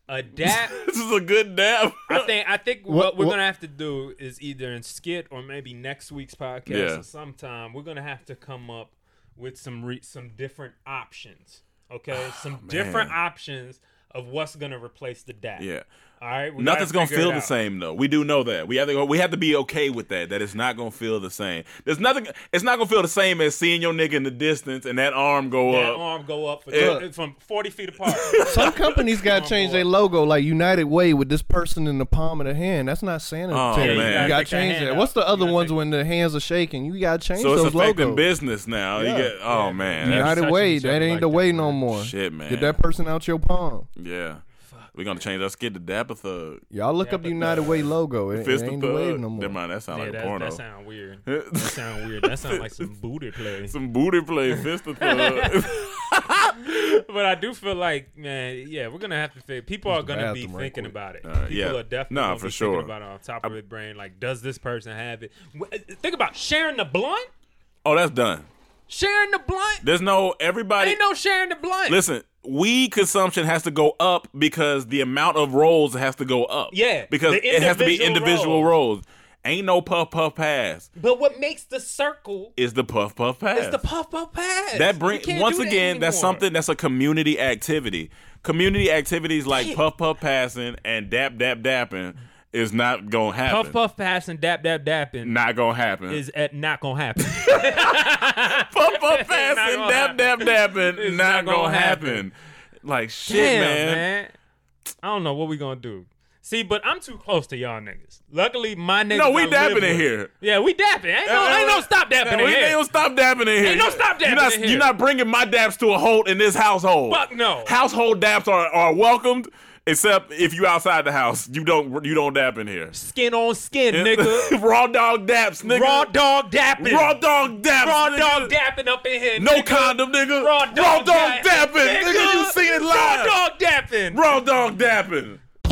A dap. this is a good dab. I think I think what, What- we're what- gonna have to do is either in skit or maybe next week's podcast Yeah. or sometime we're gonna have to come up with some re- some different options. Okay, ah, some different options of what's gonna replace the dap. yeah. All right. we gonna feel the same though. We do know that. We have to go, we have to be okay with that. That it's not gonna feel the same. There's nothing. It's not gonna feel the same as seeing your nigga in the distance and that arm go That up. arm go up for Yeah. from forty feet apart. Some companies got to change their logo, like United Way, with this person in the palm of the hand. That's not sanitary. Oh, man. You got to change that. What's the other ones when the hands are shaking? You got to change So it's those affecting logos. business now. Yeah. You get. Oh man. United Way, that ain't like the way man. no more. Shit, man. Get that person out your palm. yeah. We're gonna change our skit to Dapper Thug. Y'all look up the United Way logo. It, it Fist of ain't the way Thug. no more. Never mind. That sound yeah, like a that, porno. that sound weird. That sound weird. That sound like some booty play. Some booty play. Fist of Thug. but I do feel like, man, yeah, we're gonna have to figure. People are gonna be bathroom right thinking quick. about it. Uh, People yeah. are definitely Nah, gonna for be sure. thinking about it on top of their brain. Like, does this person have it? Think about sharing the blunt. oh, that's done. Sharing the blunt. There's no everybody. Ain't no sharing the blunt. Listen, weed consumption has to go up because the amount of rolls has to go up. Yeah, because it has to be individual rolls. Ain't no puff puff pass. But what makes the circle Is the puff puff pass. is the puff puff pass. that You bring once that again that's something that's a community activity. Community activities like Yeah. puff puff passing and dap dap dapping is not gonna happen. Puff puff pass and dap dap dapping Not gonna happen. is at not gonna happen. puff puff passing gonna dap dap dapping It's not, not gonna, gonna happen. happen. Like shit, Damn, man. man. I don't know what we gonna do. See, but I'm too close to y'all niggas. Luckily, my niggas. No, we dapping in here. Yeah, we dapping. Ain't no, ain't no uh, uh, stop dapping in we here. Ain't no stop dapping in here. Ain't no stop dapping You're not, in here. You're not bringing my daps to a halt in this household. Fuck no. Household daps are, are welcomed, except if you outside the house. You don't you don't dap in here. Skin on skin, nigga. Raw dog daps, nigga. Raw dog dapping. Raw dog daps. Raw nigga. dog dapping up in here. No nigga. condom, nigga. Raw dog, dog dap- dapping. Nigga, you seen it live. Raw dog dapping. Raw dog dapping.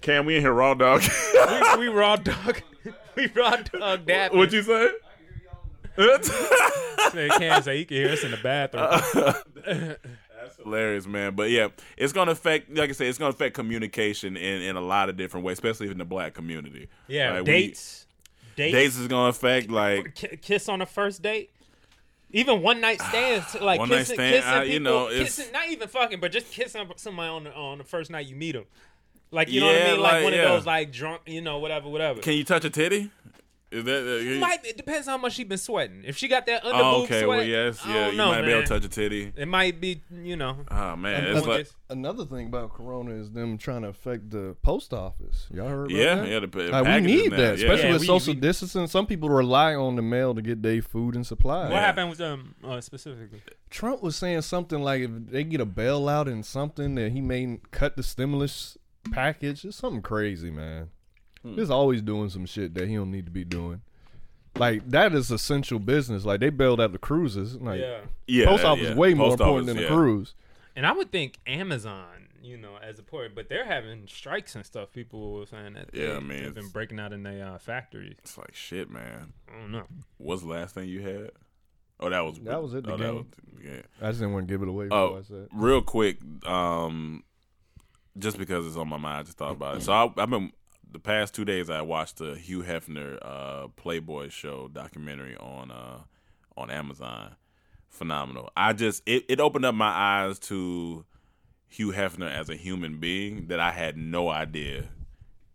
Cam, we in here raw dog. we, we raw dog. we raw dog dapping. what you say? Cam say he can hear us in the bathroom. That's hilarious, man. But yeah, it's gonna affect, like I said, it's gonna affect communication in, in a lot of different ways, especially in the black community. Yeah, Like, we- dates. dates. dates is gonna affect like kiss on the first date. Even one night stands, like One night kissing, stand, kissing I- people, you know, it's- kissing, not even fucking, but just kissing somebody on the, on the first night you meet them. Like you know what I mean, like, like, one yeah. of those like drunk, you know, whatever, whatever. Can you touch a titty? Is that uh, It might it depends how much she been sweating. If she got that under Oh, boob okay. sweat, Well, yes, I yeah. don't You know, might be able to touch a titty. It might be, you know. Oh man, And it's like Another thing about Corona is them trying to affect the post office. Y'all heard about Yeah, that? yeah, the pa- Like, we need now, that, especially Yeah, with we- social we- distancing. Some people rely on the mail to get their food and supplies. What happened with them uh, specifically? Trump was saying something like if they get a bailout and something that he may cut the stimulus package. It's something crazy, man. Hmm. He's always doing some shit that he don't need to be doing. Like that is essential business. Like they bailed out the cruises. Like Yeah. Yeah, post office yeah. is way more Post important than yeah. the cruise. And I would think Amazon, you know, as a important, but they're having strikes and stuff. People were saying that Yeah, they, I mean, they've been breaking out in their uh, factories. it's like shit, man. I don't know. What's the last thing you had? Oh, that was That was it, the Oh, that game. was, yeah. I just didn't want to give it away. Oh, I said. real quick, um, just because it's on my mind, I just thought about it. So I, I've been the past two days. I watched the Hugh Hefner uh, Playboy show documentary on uh, on Amazon. Phenomenal. I just it, it opened up my eyes to Hugh Hefner as a human being that I had no idea.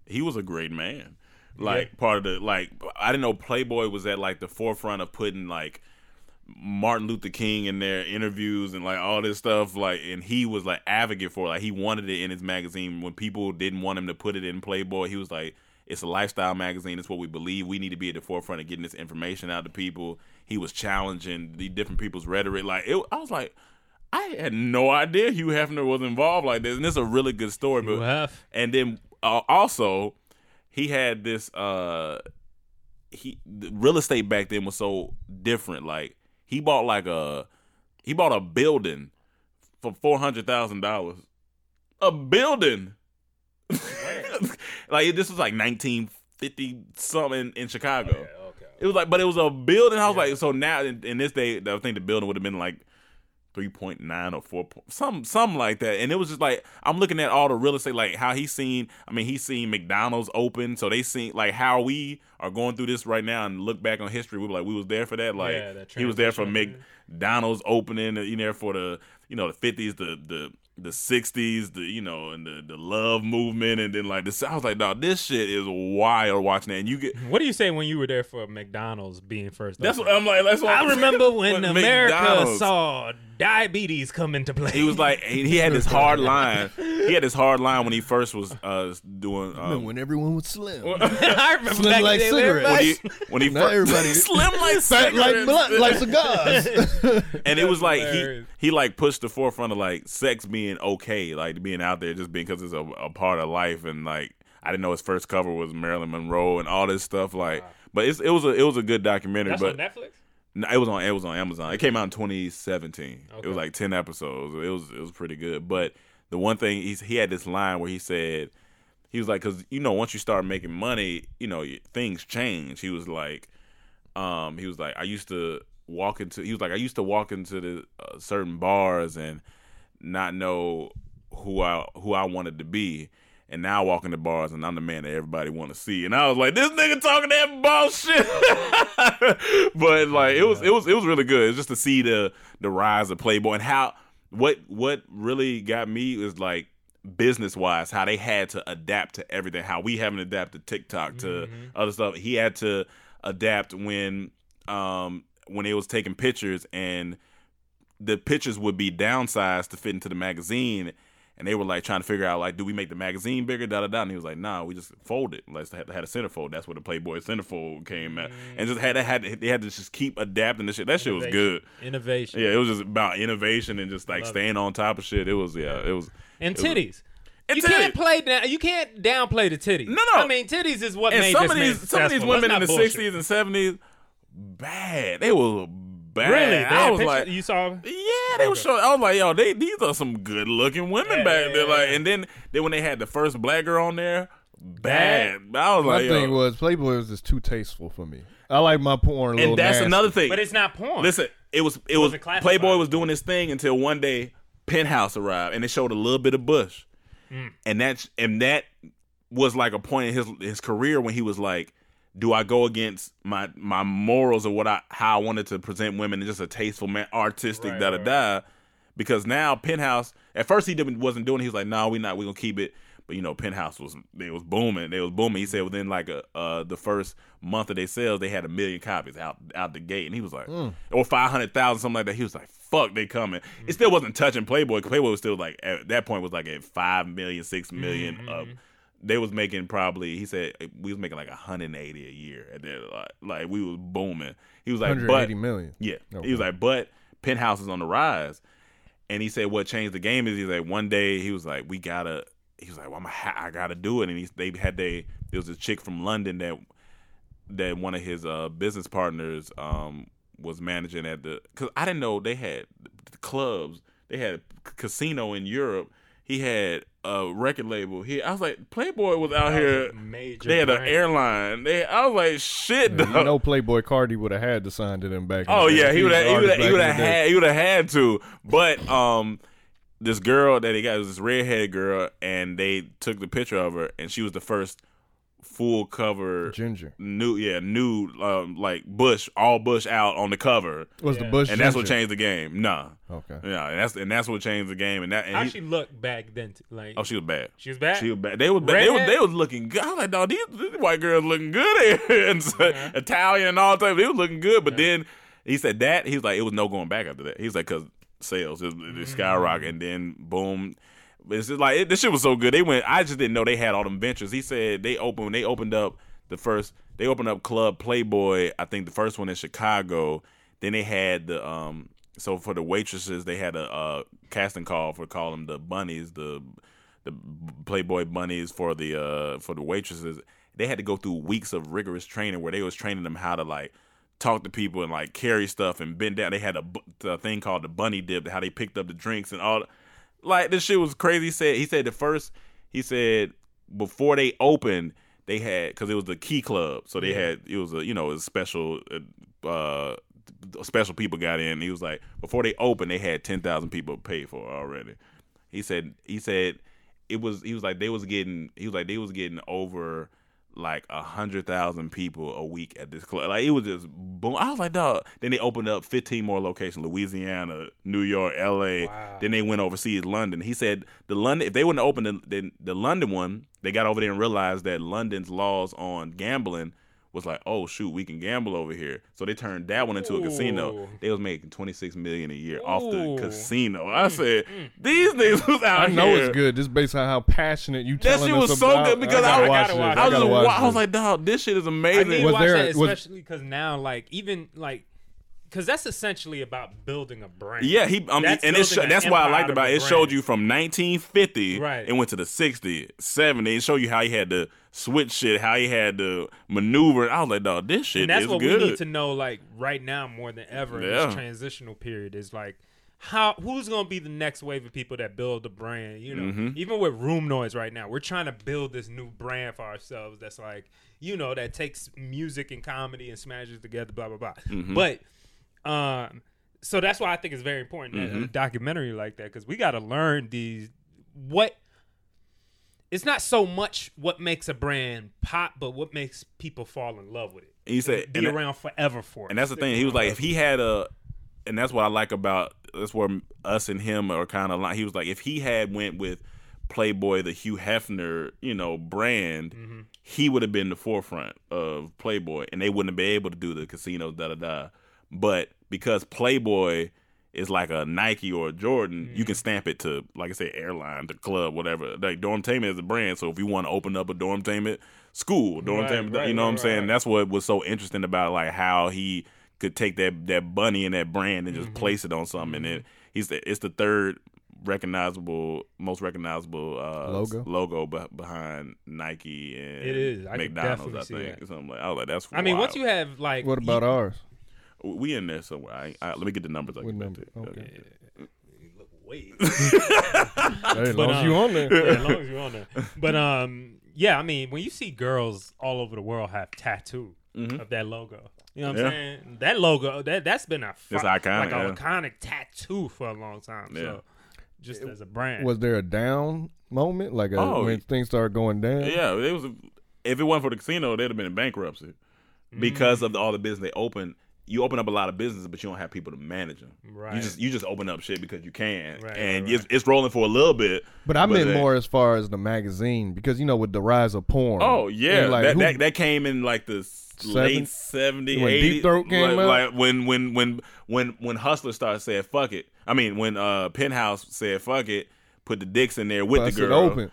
He was a great man. Like part of the like I didn't know Playboy was at like the forefront of putting like Martin Luther King in their interviews and like all this stuff like and he was like advocate for it. like he wanted it in his magazine. When people didn't want him to put it in Playboy he was like it's a lifestyle magazine. It's what we believe. We need to be at the forefront of getting this information out to people. He was challenging the different people's rhetoric. Like it, I was like I had no idea Hugh Hefner was involved like this and it's a really good story but Hef. and then uh, also he had this uh he real estate back then was so different. Like he bought like a he bought a building for four hundred thousand dollars. A building? Like this was like nineteen fifty something in Chicago. Oh, it was like but it was a building. I was like so now in, in this day I think the building would have been like three point nine or four point some something like that. And it was just like I'm looking at all the real estate, like how he's seen. I mean, he's seen McDonald's open, so they seen like how we are going through this right now and look back on history. We were like, we was there for that. Like Yeah, that he was there for. McDonald's opening. You know, for the you know the fifties, the the the '60s, the you know, and the the love movement, and then like this. I was like, dog, this shit is wild watching that. And you get What do you say when you were there for McDonald's being first? that's open? what I'm like. That's what I remember when When America McDonald's- saw diabetes come into play. He was like, he he had this hard line. He had this hard line when he first was uh, doing. Remember Um, when everyone was slim. I remember Slim back like in the day when when cigarettes. he when he first, everybody- slim like Fat like cigarettes. blunt, like cigars. and it was like he he like pushed the forefront of like sex being okay, like being out there just being because it's a, a part of life, and like I didn't know his first cover was Marilyn Monroe and all this stuff, like. But it's, it was a it was a good documentary, That's but on Netflix. No, it was on it was on Amazon. It came out in 2017. It was like 10 episodes. It was it was pretty good. But the one thing he's he had this line where he said he was like cuz you know once you start making money, you know, things change. He was like um he was like I used to walk into he was like I used to walk into the uh, certain bars and not know who I who I wanted to be. And now I walk into bars and I'm the man that everybody want to see. And I was like, this nigga talking that bullshit. but like it was it was it was really good. It's just to see the the rise of Playboy and how what what really got me is like business wise how they had to adapt to everything. How we haven't adapted TikTok to other stuff. He had to adapt when um when they was taking pictures and the pictures would be downsized to fit into the magazine. And they were like trying to figure out like, do we make the magazine bigger? Da da da. And he was like, nah, we just fold it. Let's had had a centerfold. That's where the Playboy centerfold came at. And just had to had they had to just keep adapting the shit. That shit was good. Innovation. Yeah, it was just about innovation and just like Love staying on top of shit. It was yeah, it was And it was- titties. And you titties. can't play down. You can't downplay the titties. No, no. I mean, titties is what and made some of these some of these women in the sixties and seventies, bad. They were bad. Really? They I had was pictures- like, you saw? Yeah, they were showing. I was like, yo, they these are some good looking women Yeah, back yeah, there. Like, yeah. and then then when they had the first black girl on there, bad. I was My like, thing yo. was Playboy was just too tasteful for me. I like my porn a little and that's nasty. another thing. But it's not porn. Listen, it was it It was wasn't. Playboy was doing this thing until one day Penthouse arrived and they showed a little bit of Bush, Mm. and that's and that was like a point in his his career when he was like, do I go against my my morals or what I how I wanted to present women and just a tasteful man, artistic Right, da da right, da, because now Penthouse at first he didn't wasn't doing it. He was like, no, we not we gonna keep it. But you know, Penthouse was they was booming. They was booming. He said within like a uh, the first month of their sales, they had a million copies out out the gate, and he was like, or five hundred thousand, something like that. He was like, "Fuck, they coming." It still wasn't touching Playboy Playboy was still like at that point was like at five million, six million. Uh, they was making probably. He said we was making like hundred and eighty a year, and then like, like we was booming. He was like, but 180 million. yeah, Okay. he was like, but Penthouse is on the rise. And he said what changed the game is he's like one day he was like we gotta he was like well, I'm ha- I gotta do it and he they had they there was a chick from London that that one of his uh business partners um was managing at the because I didn't know they had the clubs they had casino in Europe he had a record label he I was like Playboy was out That was here major they had an airline they I was like shit Yeah, you know, Playboy Cardi would have had to sign to them back. in Oh the yeah, he would have. He would have. He would have had. He would have had to. But um, this girl that he got was this redheaded girl, and they took the picture of her, and she was the first full cover Ginger. new yeah nude um, like bush all bush out on the cover Was the Bush and that's what changed the game nah Okay. yeah and that's and that's what changed the game and that and How he- she looked back then? t- Like, oh she was bad She was bad? she was bad they was bad. they was they was looking good I was like dog these, these white girls looking good here and so, Italian and all type they was looking good but then he said that he was like it was no going back after that he was like because sales is Mm-hmm. skyrocket and then boom but it's just like it, this shit was so good. They went I just didn't know they had all them ventures. He said they opened they opened up the first they opened up Club Playboy I think the first one in Chicago. Then they had the um so for the waitresses they had a casting call for call them the bunnies the the Playboy bunnies for the uh for the waitresses. They had to go through weeks of rigorous training where they was training them how to like talk to people and like carry stuff and bend down. They had a, a thing called the bunny dip how they picked up the drinks and all like this shit was crazy. He said he said the first he said before they opened they had because it was the key club. So they had it was a you know was special uh special people got in. He was like before they opened they had 10,000 people paid for already. He said he said it was he was like they was getting he was like they was getting over like a hundred thousand people a week at this club. Like it was just boom. I was like, dog. Then they opened up fifteen more locations: Louisiana, New York, L.A. Then they went overseas, London. He said the London if they wouldn't open the, the the London one, they got over there and realized that London's laws on gambling was like, oh shoot, we can gamble over here. So they turned that one into a casino. They was making twenty six million a year off the casino. I mm, said, mm, mm. these niggas was out I know here. it's good just based on how passionate you That shit us was so good because I, gotta I, watch gotta this. I was, just, I was like, dog, this shit is I amazing. need to Was watch there- that, especially because now, like, even like, because that's essentially about building a brand. Yeah, he. I mean, That's and it's that's an why I liked about it. It showed you from 1950 Right. and went to the 60s, 70s. It showed you how he had to switch shit, how he had to maneuver. I was like, dog, this shit and that's what good. we need to know, like, right now more than ever in Yeah. this transitional period is like. How who's gonna be the next wave of people that build a brand? You know, Mhm. even with Room Noise right now, we're trying to build this new brand for ourselves. That's like, you know, that takes music and comedy and smashes together, blah blah blah. Mhm. But, um, so that's why I think it's very important that a documentary like that because we got to learn these what. It's not so much what makes a brand pop, but what makes people fall in love with it. And he said, be and that- around forever for it. And that's the thing. He was like, if he had a, and that's what I like about that's where us and him are kind of like. He was like, if he had went with Playboy, the Hugh Hefner, you know, brand, Mm-hmm. he would have been the forefront of Playboy, and they wouldn't have been able to do the casinos, da da da. But because Playboy is like a Nike or a Jordan, you Mm-hmm. can stamp it to, like I said, airline, the club, whatever. Like Dormtainment is a brand, so if you want to open up a Dormtainment school, Dormtainment, right, you know right, what I'm saying? That's what was so interesting about like how he could take that that bunny and that brand and just Mm-hmm. place it on something. And it, he's the, it's the third recognizable, most recognizable uh, Logo? logo be- behind Nike and It is. I McDonald's. I think that. something like. I was like, that's. I mean, once you have like, What about ours? We in there somewhere. I, I, let me get the numbers. I What can back to you. Okay. wait, Hey, as But, long as you um, on there. yeah, as long as you're on there. But um, yeah, I mean, when you see girls all over the world have tattoo of that logo, you know what I'm saying? That logo, that that's been a fu- It's iconic, like yeah. an iconic tattoo for a long time. Yeah. So just as a brand, Was there a down moment, like a, Oh, when things started going down? Yeah, it was. If it wasn't for the casino, they'd have been in bankruptcy because of the, all the business they open. You open up a lot of businesses, but you don't have people to manage them. Right. You just you just open up shit because you can, Right, and right, It's, it's rolling for a little bit. But I meant then- more as far as the magazine because you know with the rise of porn. Oh yeah, like, that, who- that that came in like the s- late seventies, When Deep Throat came like, out? like when when when when when Hustler started saying fuck it. I mean when uh Penthouse said fuck it, put the dicks in there with Bust the it girl. open. With-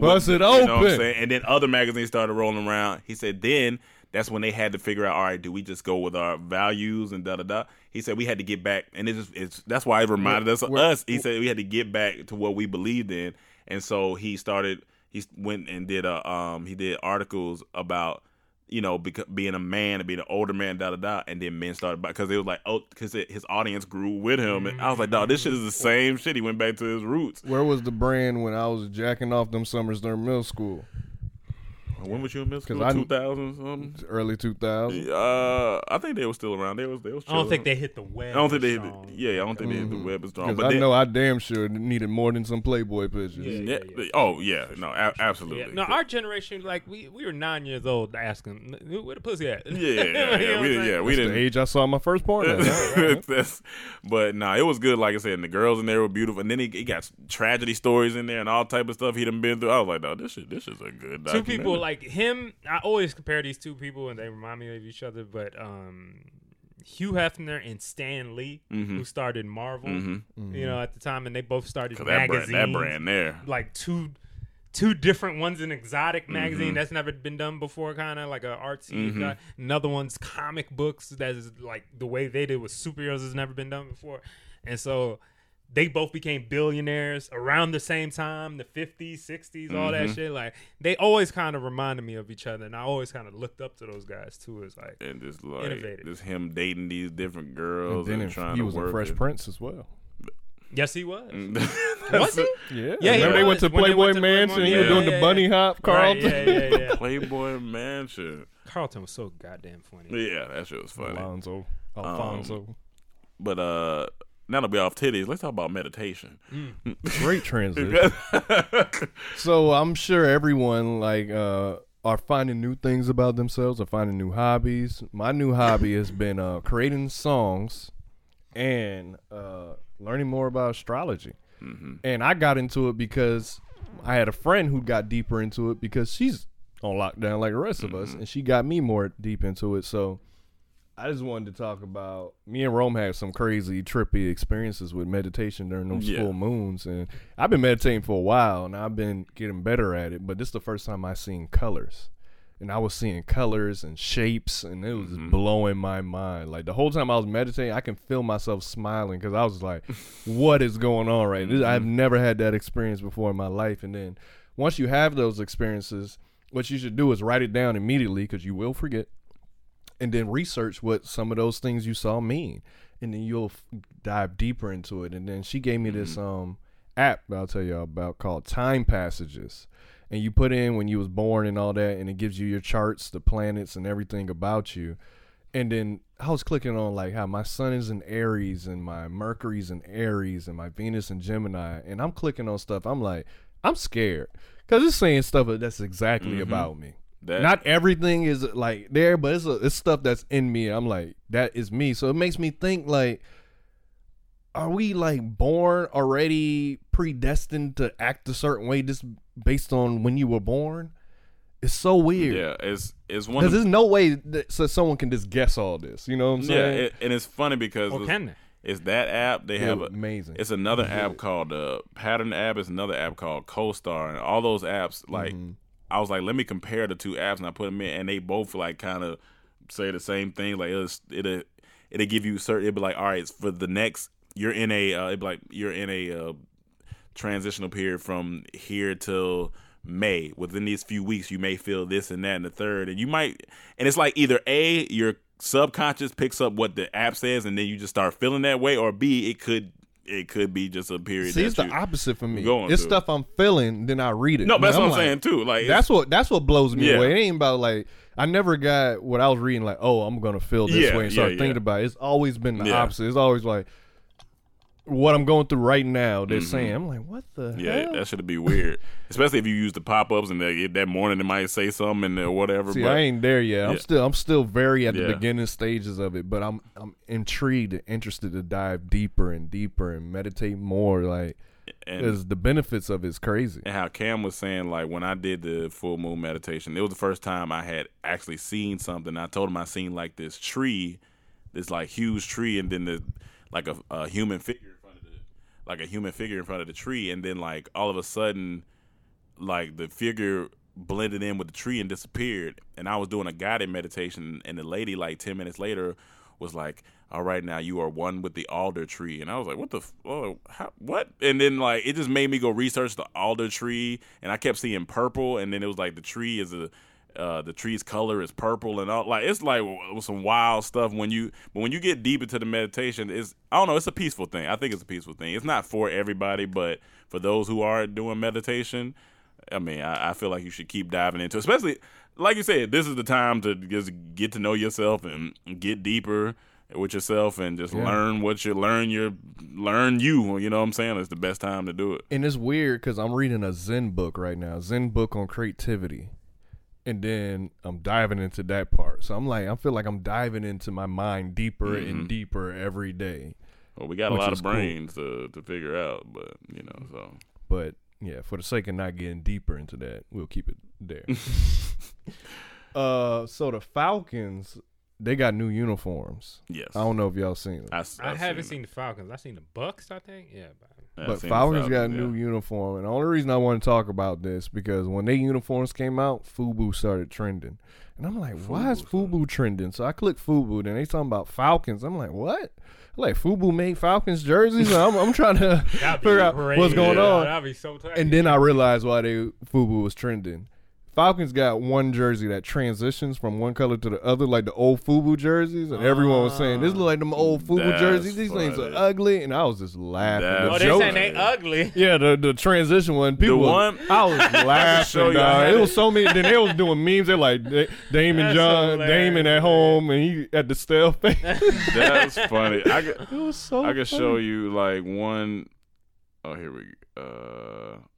Bust it You know what I'm saying? And then other magazines started rolling around. He said then that's when they had to figure out, all right, do we just go with our values and da da da? He said we had to get back, and it just it's that's why it reminded us of us. He said we had to get back to what we believed in, and so he started. He went and did a um he did articles about you know beca- being a man and being an older man da da da, and then men started because it was like oh because his audience grew with him, and I was like, dog, this shit is the same shit. He went back to his roots. Where was the brand when I was jacking off them summers during middle school? When was you in middle school? I- Two thousand something. Early 2000s. Uh, I think they were still around. They was they was. I don't chilling. think they hit the web. I don't think they. Hit the, yeah, I don't think they hit the web as strong. Because But I then, know I damn sure needed more than some Playboy pictures. yeah, Oh yeah, no, a- absolutely. Yeah, no, our generation, like we, we were nine years old, asking where the pussy at. Yeah, You yeah, know yeah, what we, I'm didn't- yeah, saying? we That's didn't. the age I saw my first porno. Right. That's- but nah, it was good. Like I said, and the girls in there were beautiful. And then he, he got tragedy stories in there and all type of stuff he done been through. I was like, no, this shit, this is a good. two people documentary. Like him. I always compare these two people, and they remind me of each other. But um, Hugh Hefner and Stan Lee, Mhm. who started Marvel, Mhm. you know, at the time, and they both started 'Cause that brand- that brand there. like two. Two different ones, an exotic magazine Mhm. that's never been done before, kind of like a artsy. Mhm. guy. Another one's comic books that is like the way they did with superheroes has never been done before, and so they both became billionaires around the same time, the 50s, 60s, all that Mhm. shit. Like they always kind of reminded me of each other, and I always kind of looked up to those guys too. As like and just like innovative. just him dating these different girls then and, if trying he to was work a Fresh it. Prince as well. yes, he was. Was he? Yeah. Yeah, he Remember they went to Playboy went to Mansion. Playboy- He was doing yeah, the bunny yeah. hop, Right, Carlton. yeah, yeah, yeah. Playboy Mansion. Carlton was so goddamn funny. Yeah, that shit was funny. Alfonso. Um, Alfonso. but uh, now that we off titties, let's talk about meditation. Great transition. so I'm sure everyone like uh are finding new things about themselves, are finding new hobbies. My new hobby has been uh, creating songs and uh, learning more about astrology. Mm-hmm. And I got into it because I had a friend who got deeper into it because she's on lockdown like the rest of Mm-hmm. us, and she got me more deep into it. So I just wanted to talk about me and Rome had some crazy trippy experiences with meditation during those Yeah. full moons, and I've been meditating for a while, and I've been getting better at it. But this is the first time I seen colors, and I was seeing colors and shapes, and it was Mm-hmm. blowing my mind. Like the whole time I was meditating, I can feel myself smiling because I was like, "What is going on right?" now? I've never had that experience before in my life, and then once you have those experiences, what you should do is write it down immediately because you will forget and then research what some of those things you saw mean and then you'll f- dive deeper into it. And then she gave me this um app that I'll tell y'all about called Time Passages. And you put in when you was born and all that and it gives you your charts the planets and everything about you. And then I was clicking on like how my sun is in Aries and my Mercury's in Aries and my Venus in Gemini and I'm clicking on stuff. I'm like I'm scared because it's saying stuff that's exactly Mhm. about me That- not everything is like there, but it's a, it's stuff that's in me. I'm like that is me. So it makes me think like, are we like born already predestined to act a certain way just based on when you were born? It's so weird. Yeah, it's it's one. Because there's no way that so someone can just guess all this. You know what I'm yeah, saying? it, and it's funny because Or it's, can they? it's that app. They Yeah, have a, amazing. It's another app called uh, Pattern app. It's another app called CoStar, and all those apps. Like, Mm-hmm. I was like, let me compare the two apps, and I put them in, and they both like kind of say the same thing. Like, it'll it'll, it'll give you certain. It'll be like, all right, for the next, you're in a. Uh, it'll be like you're in a. Uh, transitional period from here till May. Within these few weeks, you may feel this and that and the third, and you might. And it's like either a your subconscious picks up what the app says, and then you just start feeling that way, or b it could it could be just a period. See, it's the opposite for me. going It's through. stuff I'm feeling, then I read it. No, but that's And what I'm saying, too. Like, that's what that's what blows me Yeah. away. It ain't about like I never got what I was reading like, oh, I'm gonna feel this Yeah, way and start yeah, thinking about it. It's always been the opposite. It's always like what I'm going through right now. They're saying, I'm like, what the Mm-hmm. Yeah, hell? that should be weird, especially if you use the pop ups and that, that morning it might say something and uh, whatever. See, but I ain't there yet. I'm still I'm still very at the Yeah. beginning stages of it, but I'm I'm intrigued and interested to dive deeper and deeper and meditate more. Like, because the benefits of it's crazy. and how Cam was saying, like when I did the full moon meditation, it was the first time I had actually seen something. I told him I seen like this tree, this like huge tree, and then the like a, a human figure in front of the like a human figure in front of the tree, and then like all of a sudden, like the figure blended in with the tree and disappeared. And I was doing a guided meditation, and the lady like ten minutes later was like, "All right, now you are one with the alder tree." And I was like, "What the? F- oh, how, what?" And then like it just made me go research the alder tree, and I kept seeing purple, and then it was like the tree is a uh, the tree's color is purple and all like it's like some wild stuff when you but when you get deep into the meditation it's I don't know it's a peaceful thing I think it's a peaceful thing it's not for everybody but for those who are doing meditation I mean I, I feel like you should keep diving into it. especially like you said this is the time to just get to know yourself and get deeper with yourself and just Yeah. learn what you learn your learn you you know what I'm saying it's the best time to do it And it's weird because I'm reading a Zen book right now, Zen book on creativity, and then I'm diving into that part. So I'm like, I feel like I'm diving into my mind deeper Mhm. and deeper every day. well we got a lot is of cool. brains to to figure out but you know so But yeah, for the sake of not getting deeper into that, we'll keep it there. uh, so the Falcons, they got new uniforms. Yes. I don't know if y'all seen them. I, I haven't seen the Falcons. I seen the Bucks. I think. Yeah. But, but Falcons got a new uniform, and the only reason I want to talk about this because when their uniforms came out, FUBU started trending, and I'm like, why is FUBU trending? So I click FUBU, and they talking about Falcons. I'm like, what? Like FUBU made Falcons jerseys. And I'm, I'm trying to figure out what's going Yeah, on. so and then I realized why they FUBU was trending. Falcons got one jersey that transitions from one color to the other, like the old FUBU jerseys, and everyone was saying this look like them old FUBU That's jerseys. These things are funny. ugly, and I was just laughing. That's The oh, they joke- saying they ugly. yeah, the the transition one. People, was- one- I was show laughing. you, I dog. had It was so many. Then they was doing memes. They're like Da- Daymond That's John, hilarious, Daymond at home, and he at the stale face. That's funny. I could, it was so. Funny. I could funny. show you like one oh here we uh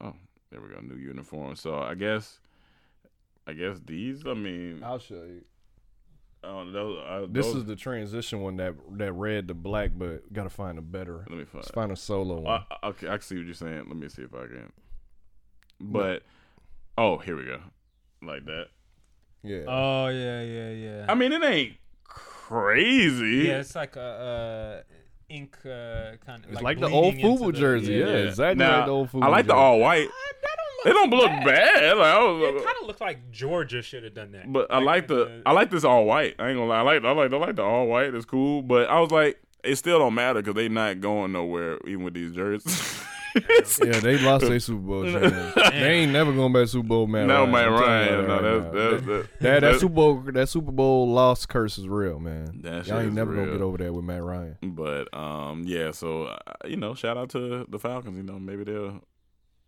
oh there we go new uniform. So I guess I guess these. I mean, I'll show you. uh, those, uh, This those- is the transition one that that red to black, but gotta find a better. Let me find. Find a solo one. Uh, okay, I can see what you're saying. Let me see if I can. But oh, here we go, like that. yeah. Oh yeah, yeah, yeah. I mean, it ain't crazy. yeah, it's like a uh, ink uh, kind of. It's like the old FUBU jersey, yeah. exactly Now, like the old I like the all white. They don't look bad. bad. Like, I was, It kind of looked like Georgia should have done that. But I like the I like this all white. I ain't gonna lie. I like I like I like the all white. It's cool. But I was like, it still don't matter because they not going nowhere even with these jerseys. yeah, they lost their Super Bowl. They ain't never going back to Super Bowl, man. No, Ryan. Matt Ryan. you No, right that's- that's- that, that- that, that- Super Bowl that Super Bowl loss curse is real, man. That Y'all ain't never real. gonna get over that with Matt Ryan. But um, yeah. So uh, you know, shout out to the Falcons. You know, maybe they'll.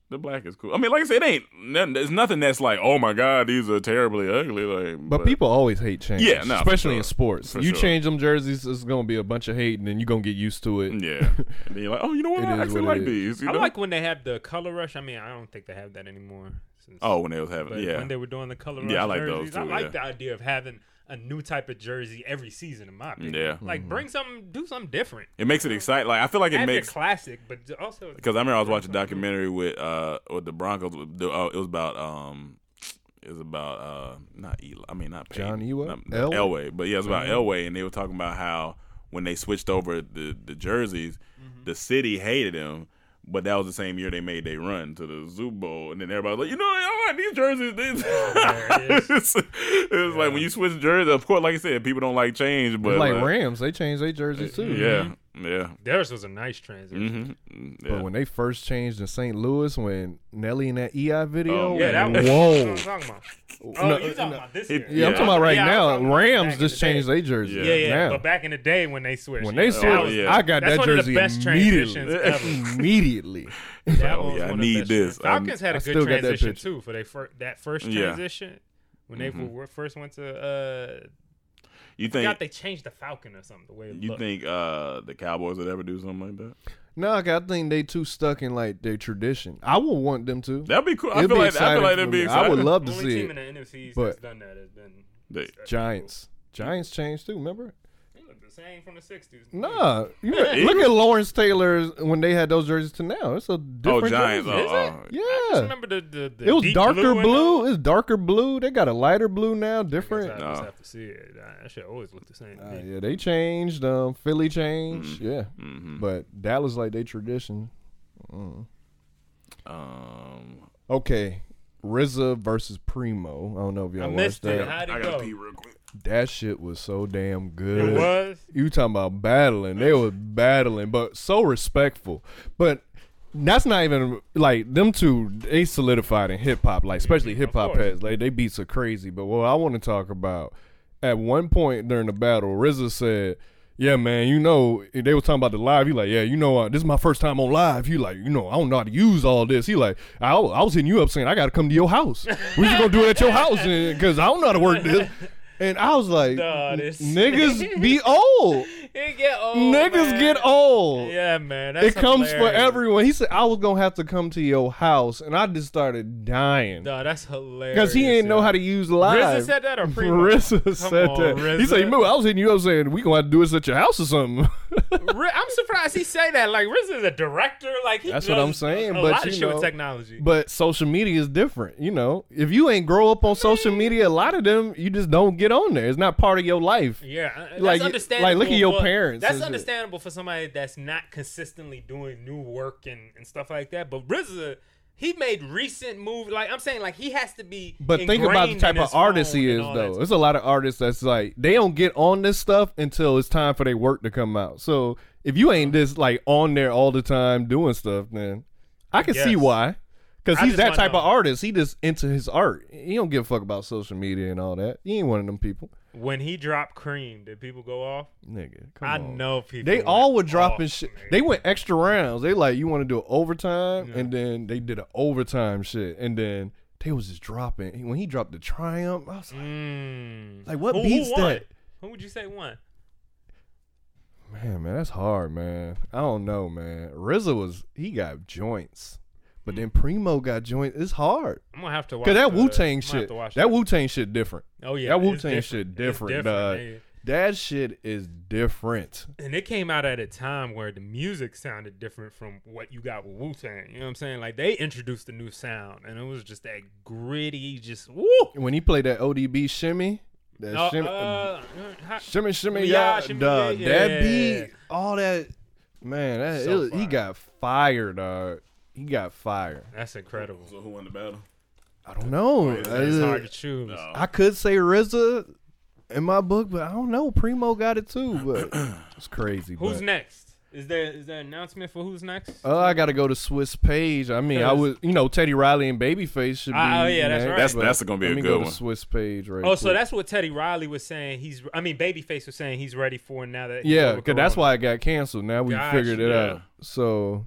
The black is cool. I mean, like I said, it ain't. nothing- There's nothing that's like, oh my god, these are terribly ugly. Like, But, people always hate change. Yeah, no, especially sure. in sports. For you sure. change them jerseys, it's gonna be a bunch of hate, and then you're gonna get used to it. Yeah, and then you're like, oh, you know what? It I is actually what like these. You I like when they have the color rush. I mean, I don't think they have that anymore. Since, Oh, when they was having, yeah. when they were doing the color rush Yeah, I like those jerseys, I like yeah. the idea of having a new type of jersey every season. In my opinion, Yeah. like Mm-hmm. bring something, do something different. It makes it exciting. Like I feel like it have makes your classic, but also because I remember I was watching a documentary with uh with the Broncos. With the, uh, it was about um it was about uh not Eli. I mean not Peyton, John Elway? not- Elway? Elway, but yeah, it was about Mhm. Elway, and they were talking about how when they switched over the the jerseys, Mm-hmm. the city hated him. But that was the same year they made they run to the Super Bowl, and then everybody was like, you know, I like these jerseys. These. it's it's like when you switch jerseys. Of course, like I said, people don't like change, but It's like uh, Rams, they change their jerseys too. Yeah, yeah. theirs was a nice transition. Mm-hmm. But when they first changed in St. Louis, when Nelly in that EI video, Oh, Yeah, that was whoa. What I'm talking about. Oh, No, you talking no. about this year? Yeah, I'm talking about right Yeah, now. Rams just the changed their jersey. Yeah, yeah. now. But back in the day when they switched, when they switched, was- yeah. I got that's that one of the jersey best immediately. transitions ever. immediately. That Oh, yeah, I one of need this. Falcons had I a still good transition too for they fir- that first Yeah. transition when they Mhm. were- first went to. You I think they changed the Falcon or something. The way you looked. think uh the Cowboys would ever do something like that? No, I I think they too stuck in like their tradition. I would want them to. That'd be cool. I It'd feel be like I feel like that'd be exciting. I would love the to only see team it. in the NFC But- that's done that has been They- Giants, Giants changed too. Remember? They look the same from the '60s. Nah, you look at Lawrence Taylor's when they had those jerseys to now. It's a Oh, different. Giants. jersey. Oh, oh. I Yeah, just remember the, the, the it was deep darker blue. blue. and It's darker blue. They got a lighter blue now, all. I guess different. I No. just have to see it. That that shit always look the same. to Uh, me. yeah, they changed. Um, Philly changed. Yeah, Mhm. but Dallas like they tradition. Mm. Um, Okay, RZA versus Primo. I don't know if y'all I watched missed it. How'd it I go? gotta pee real quick. That shit was so damn good. It was. You talking about battling? They was battling, but so respectful. But that's not even like them two. They solidified in hip hop, like especially hip hop heads. Like they beat so crazy. But what I want to talk about at one point during the battle, RZA said. Yeah, man. You know they was talking about the live. He like, yeah, you know, uh, this is my first time on live. He like, you know, I don't know how to use all this. He like, I, I was hitting you up saying I got to come to your house. We just gonna do it at your house because I don't know how to work this. And I was like, Nah, this- niggas be old. It get old. Niggas man. get old. Yeah, man. That's it comes for everyone. He said I was gonna have to come to your house, and I just started dying Nah, that's hilarious. because he ain't know how to use live. RZA said that or Primo? RZA said on, that. He said, "Remember, I was hitting you up saying we gonna have to do this at your house or something." I'm surprised he say that. Like RZA is a director. Like he That's what I'm saying. A but lot you of shit know, with technology. But social media is different. You know, if you ain't grow up on social media, a lot of them you just don't get on there. It's not part of your life. Yeah, uh, that's Like- understandable. like, look at your parents That's understandable for somebody that's not consistently doing new work and, and stuff like that. But RZA, he made recent moves. Like I'm saying, like he has to be. But think about the type of artist he is, and all that though. There's a lot of artists that's like they don't get on this stuff until it's time for their work to come out. So if you ain't uh-huh. just like on there all the time doing stuff, then I can see why. Because he's that type of artist. He just into his art. He don't give a fuck about social media and all that. He ain't one of them people, When he dropped Cream, did people go off? nigga. Come I on. know people. They all were dropping off, shit. They went extra rounds. They like you want to do an overtime, and then they did an overtime shit, and then they was just dropping. When he dropped the triumph, I was like, Mm. Like, what Who- who beats won? that? Who would you say won? man, man, that's hard, man. I don't know, man. RZA was he got joints, But mm. then Primo got joined. It's hard. I'm gonna have to watch Cause that Wu Tang shit, that. Wu Tang shit different. Oh, yeah, that Wu Tang shit different, different, That shit is different. And it came out at a time where the music sounded different from what you got with Wu Tang. You know what I'm saying? Like they introduced a new sound, and it was just that gritty, just woo. When he played that ODB shimmy, that No, shimmy, uh, uh ha- shimmy, shimmy, yeah, yeah, shimmy, dog, yeah, that beat, all that, man, that, So it he got fire, dog. He got fire. That's incredible. So who won the battle? I don't know. It's, it's hard to choose. I could say RZA in my book, but I don't know. Primo got it too, but it's crazy. Who's but- next? Is there is there an announcement for who's next? Oh, I got to go to Swizz Beatz. I mean, I Cause- was, you know, Teddy Riley and Babyface should be. Ah, oh, yeah, that's next, right. That's- that's gonna be a let me good go one. To Swizz Beatz, right? oh, so that's what Teddy Riley was saying. He's, I mean, Babyface was saying he's ready for now that. yeah, because that's why it got canceled. Now we Gotcha. figured it Yeah. out. So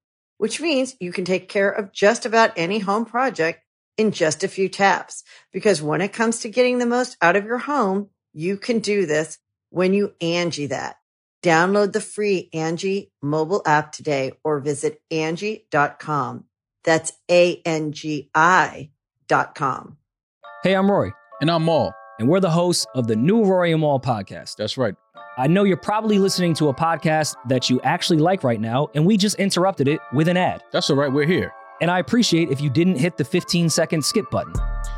which means you can take care of just about any home project in just a few taps. Because when it comes to getting the most out of your home, you can do this when you Angi that. Download the free Angi mobile app today or visit Angi.com. That's A-N-G-I dot com. Hey, I'm Rory. And I'm Mal. and we're the hosts of the new Rory and Mal podcast. That's right. I know you're probably listening to a podcast that you actually like right now, and we just interrupted it with an ad. That's all right. We're here. And I appreciate if you didn't hit the 15 second skip button.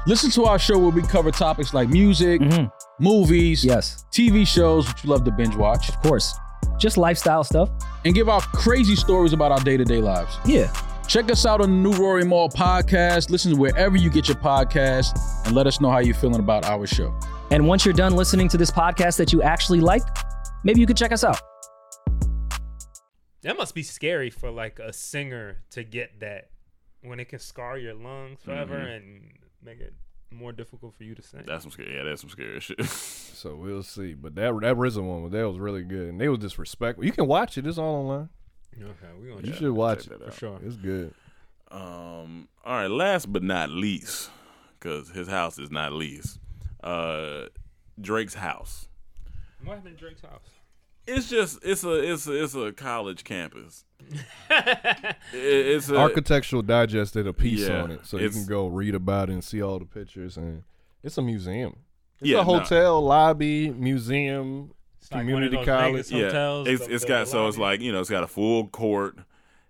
Listen to our show where we cover topics like music, movies, Mm-hmm. Yes, TV shows, which you love to binge watch, of course. Just lifestyle stuff. and give out crazy stories about our day to day lives. Yeah. Check us out on the New Rory Mal podcast. Listen wherever you get your podcast and let us know how you're feeling about our show. And once you're done listening to this podcast that you actually like, maybe you could check us out. That must be scary for like a singer to get that when it can scar your lungs forever Mhm. and make it more difficult for you to sing. That's some scary. Yeah, that's some scary shit. so we'll see. But that that RZA one, that was really good, and they was disrespectful. You can watch it. It's all online. Okay, we gonna You check- should watch it for sure. It's good. Um. All right. Last but not least, because his house is not least. Uh, Drake's house. What happened to Drake's house? It's just it's a it's a, it's a college campus. It- it's a, Architectural Digest did a piece Yeah, on it, so you can go read about it and see all the pictures. And it's a museum. It's Yeah, a no. hotel, lobby, museum, like one of community those college. Vegas hotels, It's the- it's the- got the so it's like you know it's got a full court.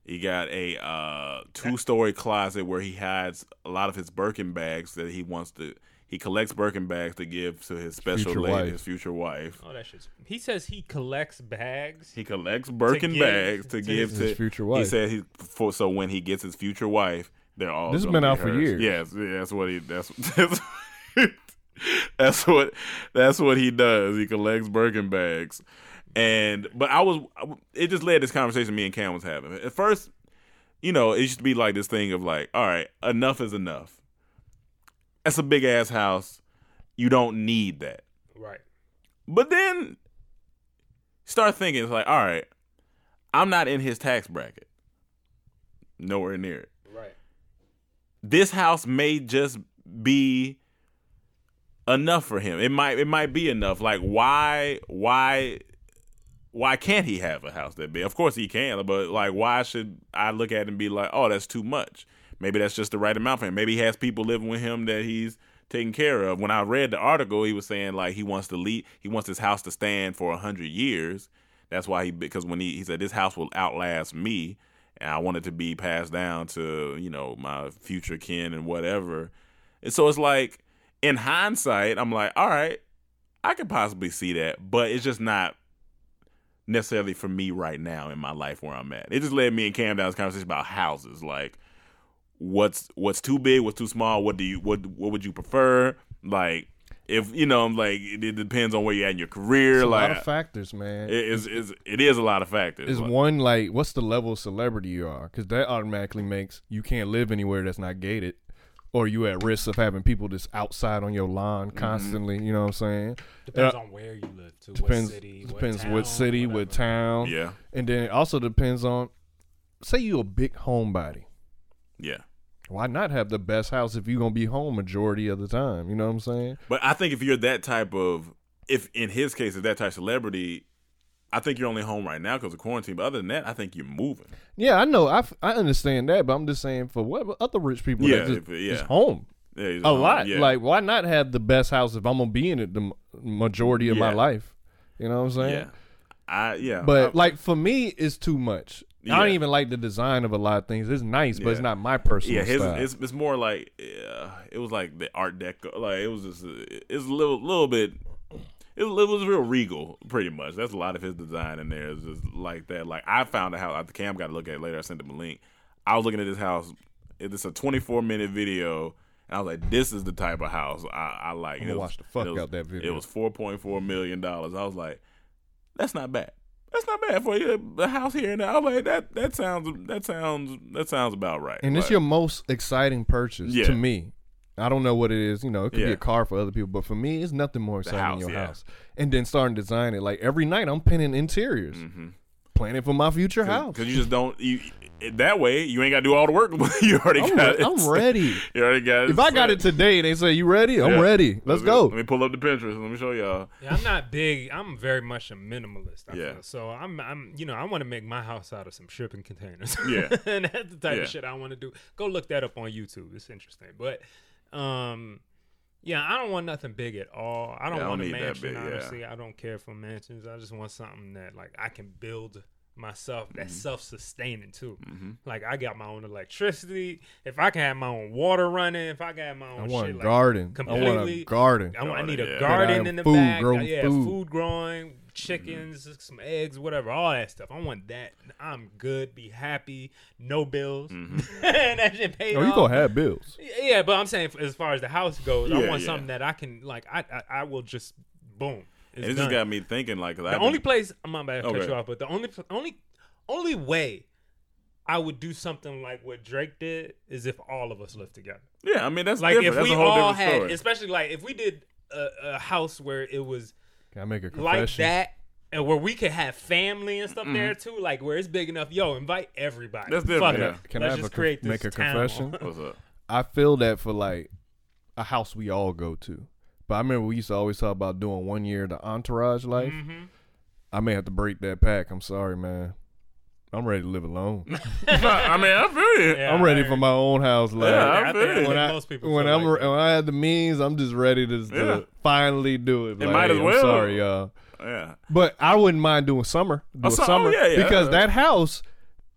He got a uh, two story closet where he hides a lot of his Birkin bags that he wants to. He collects Birkin bags to give to his special Future lady, wife. his future wife. Oh, that shit's. He says he collects bags. He collects Birkin give bags to, to give his- to His future He wife. said he for so when he gets his future wife, they're all. This has been be out for years. Yes, yeah, that's what he. That's that's, that's what that's what he does. He collects Birkin bags, and but I was it just led this conversation me and Cam was having. At first, you know, it used to be like this thing of like, all right, enough is enough. That's a big ass house. You don't need that. Right. But then start thinking, it's like, all right, I'm not in his tax bracket. Nowhere near it. Right. This house may just be enough for him. It might it might be enough. Like why why why can't he have a house that big? Of course he can, but like why should I look at it and be like, oh, that's too much? Maybe that's just the right amount for him. Maybe he has people living with him that he's taking care of. When I read the article, he was saying like he wants to leave, he wants his house to stand for a hundred years. That's why he because when he he said this house will outlast me, and I want it to be passed down to you know my future kin and whatever. And so it's like in hindsight, I'm like, all right, I could possibly see that, but it's just not necessarily for me right now in my life where I'm at. It just led me and Cam down this conversation about houses, like what's what's too big, what's too small, what do you what what would you prefer? Like if you know, like it, it depends on where you're at in your career. It's a like lot of factors, man. It is is it is a lot of factors. Is Like, one like what's the level of celebrity you are? Because that automatically makes you can't live anywhere that's not gated, or you at risk of having people just outside on your lawn Mm-hmm. constantly. You know what I'm saying? Depends Uh, on where you live, too. Depends. what city, depends what, what town, city, what town. Yeah. and then it also depends on. Say you a big homebody. Yeah. Why not have the best house if you're gonna be home majority of the time? You know what I'm saying? But I think if you're that type of, if in his case, if that type of celebrity, I think you're only home right now because of quarantine. But other than that, I think you're moving. Yeah, I know. I, f- I understand that, but I'm just saying for what other rich people Yeah, just, if- yeah. just home. Yeah, a home, lot. yeah. Like, why not have the best house if I'm gonna be in it the majority of my life? You know what I'm saying? Yeah. I yeah. But I- like for me, it's too much. I don't even like the design of a lot of things. It's nice, but it's not my personal yeah, his, style. It's, it's more like uh, it was like the Art Deco. Like it was just it's a little little bit. It was, it was real regal, pretty much. That's a lot of his design in there. It's just like that. Like I found a house. The cam got to look at it later. I sent him a link. I was looking at this house. It's a 24 minute video. And I was like, "This is the type of house I, I like." It was- watch the fuck was- out that video. It was 4.4 million dollars. I was like, "That's not bad. That's not bad for you. A house here and there." I was like, "That that sounds that sounds that sounds about right." and it's your most exciting purchase Yeah. to me. I don't know what it is. You know, it could be a car for other people, but for me, it's nothing more exciting house, than your yeah. house. And then starting to design it. Like every night, I'm painting interiors, mm-hmm. planning for my future house. Because you just don't you that way you ain't got to do all the work. you already I'm got re- it. I'm ready. You already got it. If I got it today, and they say you ready. I'm Yeah. ready. Let's go. Let me pull up the Pinterest. Let me show y'all. Yeah, I'm not big. I'm very much a minimalist. I Yeah. feel. So I'm, I'm, you know, I want to make my house out of some shipping containers. Yeah. and that's the type Yeah. of shit I want to do. Go look that up on YouTube. It's interesting. But, um, yeah, I don't want nothing big at all. I don't Yeah, I want don't a need that mansion. big, yeah. honestly, I don't care for mansions. I just want something that like I can build myself. That's Mm-hmm. self-sustaining too. Mm-hmm. Like I got my own electricity. If I can have my own water running, if I can have my own I want shit, a like, garden. I want a completely- garden. I, want, I need a Garden, yeah. garden in the food, back. grow yeah, food. food growing, chickens, mm-hmm. some eggs, whatever, all that stuff. I want that. I'm good. Be happy. No bills. Mm-hmm. and that shit paid Oh, you off. gonna have bills. Yeah, but I'm saying as far as the house goes, I want yeah. something that I can like. I I, I will just boom. It's And it done. just got me thinking like 'cause the I've only been- place I'm not bad to cut you off, but the only only only way I would do something like what Drake did is if all of us lived together. Yeah, I mean that's like different. if That's we a whole all had, story. especially like if we did a, a house where it was Can I make a confession? like that. And where we could have family and stuff Mm-hmm. there too, like where it's big enough. Yo, invite everybody. That's Fuck different, it. yeah. Can Let's I just a create this make a town. confession? What's up? I feel that for like a house we all go to. But I remember we used to always talk about doing one year the entourage life. Mm-hmm. I may have to break that pack. I'm sorry, man. I'm ready to live alone. I mean, I feel it. Yeah, I'm ready for my own house. Like, Yeah, I I feel think- you. when I, most people when I'm like when I had the means, I'm just ready to, to Yeah. finally do it. It Like, might as I'm well. sorry, y'all. Yeah. But I wouldn't mind doing summer. Do Oh, a so- oh, summer yeah, yeah. because that house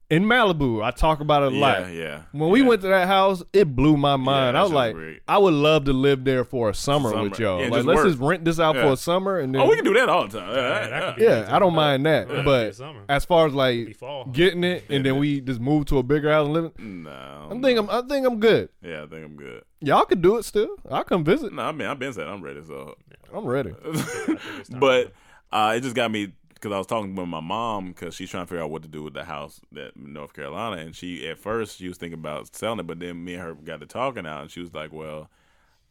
in Malibu, I talk about it a lot. yeah. yeah. When we Yeah. went to that house, it blew my mind. that I was like, great. I would love to live there for a summer, Summer. with y'all. Yeah, like, just let's work. just rent this out Yeah. for a summer and then. Oh, we can do that all the time. Yeah, that yeah, yeah, I don't mind that. Yeah, but it's as far as like fall. getting it and then we just move to a bigger house and live. No. I think I'm. I think I'm good. Yeah, I think I'm good. Y'all could do it still. I'll come visit. No, I mean I've been said I'm ready. So, I'm ready. but uh, it just got me because I was talking with my mom because she's trying to figure out what to do with the house that North Carolina, and she at first she was thinking about selling it, but then me and her got to talking out, and she was like, "Well,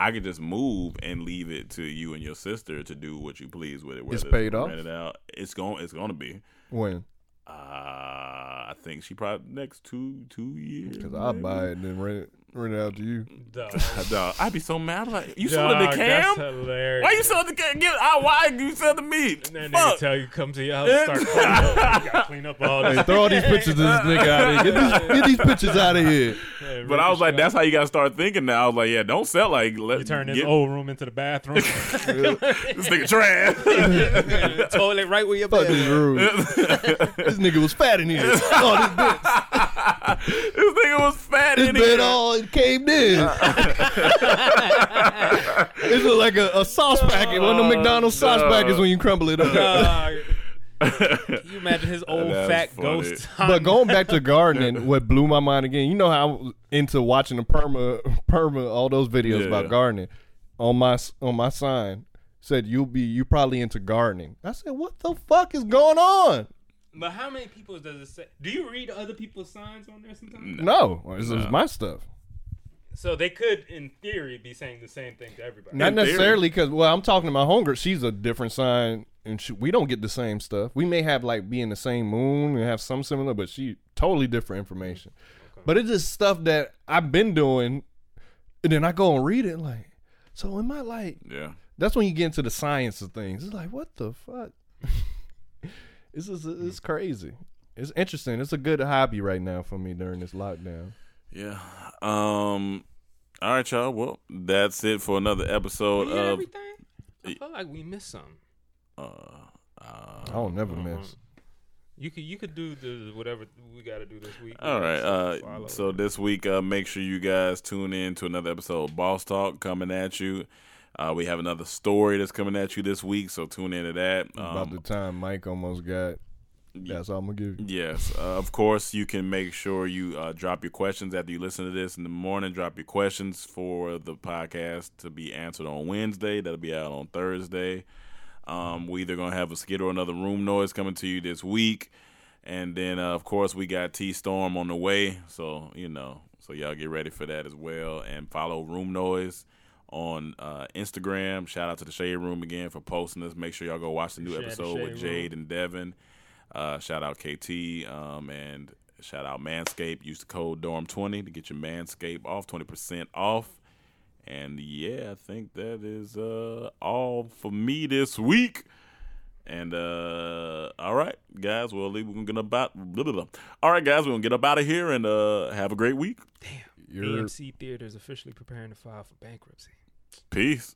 I could just move and leave it to you and your sister to do what you please with it. It's paid off? It out. It's going. It's going to be. When? Uh, I think she probably next two two years. Because I'll buy it and then rent it. Running out to you. Dog, I'd be so mad. Like, you selling the Dog, cam? That's hilarious. Why you selling the cam? Get, I, why you selling the meat? And then Fuck. they tell you come to your house, start cleaning up. You gotta clean up all Hey, this. throw all these pictures of this nigga out of here. Get these, get these pictures out of here. But I was like, that's how you gotta start thinking now. I was like, yeah, don't sell like let You turn this get- old room into the bathroom. this nigga trash. Toilet right where your Fuck bed. this room. this nigga was fat in here. Oh, this bitch. this nigga was fat This in bed here. all caved in. It look like a, a sauce uh, packet. One of the McDonald's sauce dog. packets when you crumble it up. Dog. Can you imagine his old That's fat funny. ghost? But going back to gardening, what blew my mind again, you know how I was into watching the perma, perma, all those videos Yeah. about gardening. On my on my sign said you'll be you probably into gardening. I said, what the fuck is going on? But how many people does it say? Do you read other people's signs on there sometimes? No, this is my stuff. So they could, in theory, be saying the same thing to everybody. Not necessarily because well, I'm talking to my homegirl. She's a different sign, and she, we don't get the same stuff. We may have like be in the same moon and have some similar, but she totally different information. But it's just stuff that I've been doing, and then I go and read it like. So am I like? Yeah. That's when you get into the science of things. It's like what the fuck. it's is it's crazy. It's interesting. It's a good hobby right now for me during this lockdown. Yeah. Um. All right, y'all. Well, that's it for another episode We of. everything? I feel like we missed something. Uh, I don't never miss. You could you could do the whatever we got to do this week. All right. Uh, so this week, uh, make sure you guys tune in to another episode of Boss Talk coming at you. Uh, we have another story that's coming at you this week, so tune into that. About Um, the time Mike almost got. That's all I'm gonna give you. Yes, uh, of course. You can make sure you uh, drop your questions after you listen to this in the morning. Drop your questions for the podcast to be answered on Wednesday. That'll be out on Thursday. Um, we either gonna have a skit or another room noise coming to you this week, and then uh, of course we got T Storm on the way. So you know, so y'all get ready for that as well, and follow Room Noise on uh, Instagram. Shout out to the Shade Room again for posting this. Make sure y'all go watch the new Shout out to episode with Shade Jade and Devin. Uh, shout out KT um, and shout out Manscaped. Use the code Dorm20 to get your Manscaped off 20% off. And yeah, I think that is uh, all for me this week. And uh, all right, guys, we'll leave. We're gonna get about. Blah, blah, blah. All right, guys, we're gonna get up out of here and uh, have a great week. The AMC Theaters officially preparing to file for bankruptcy. Peace.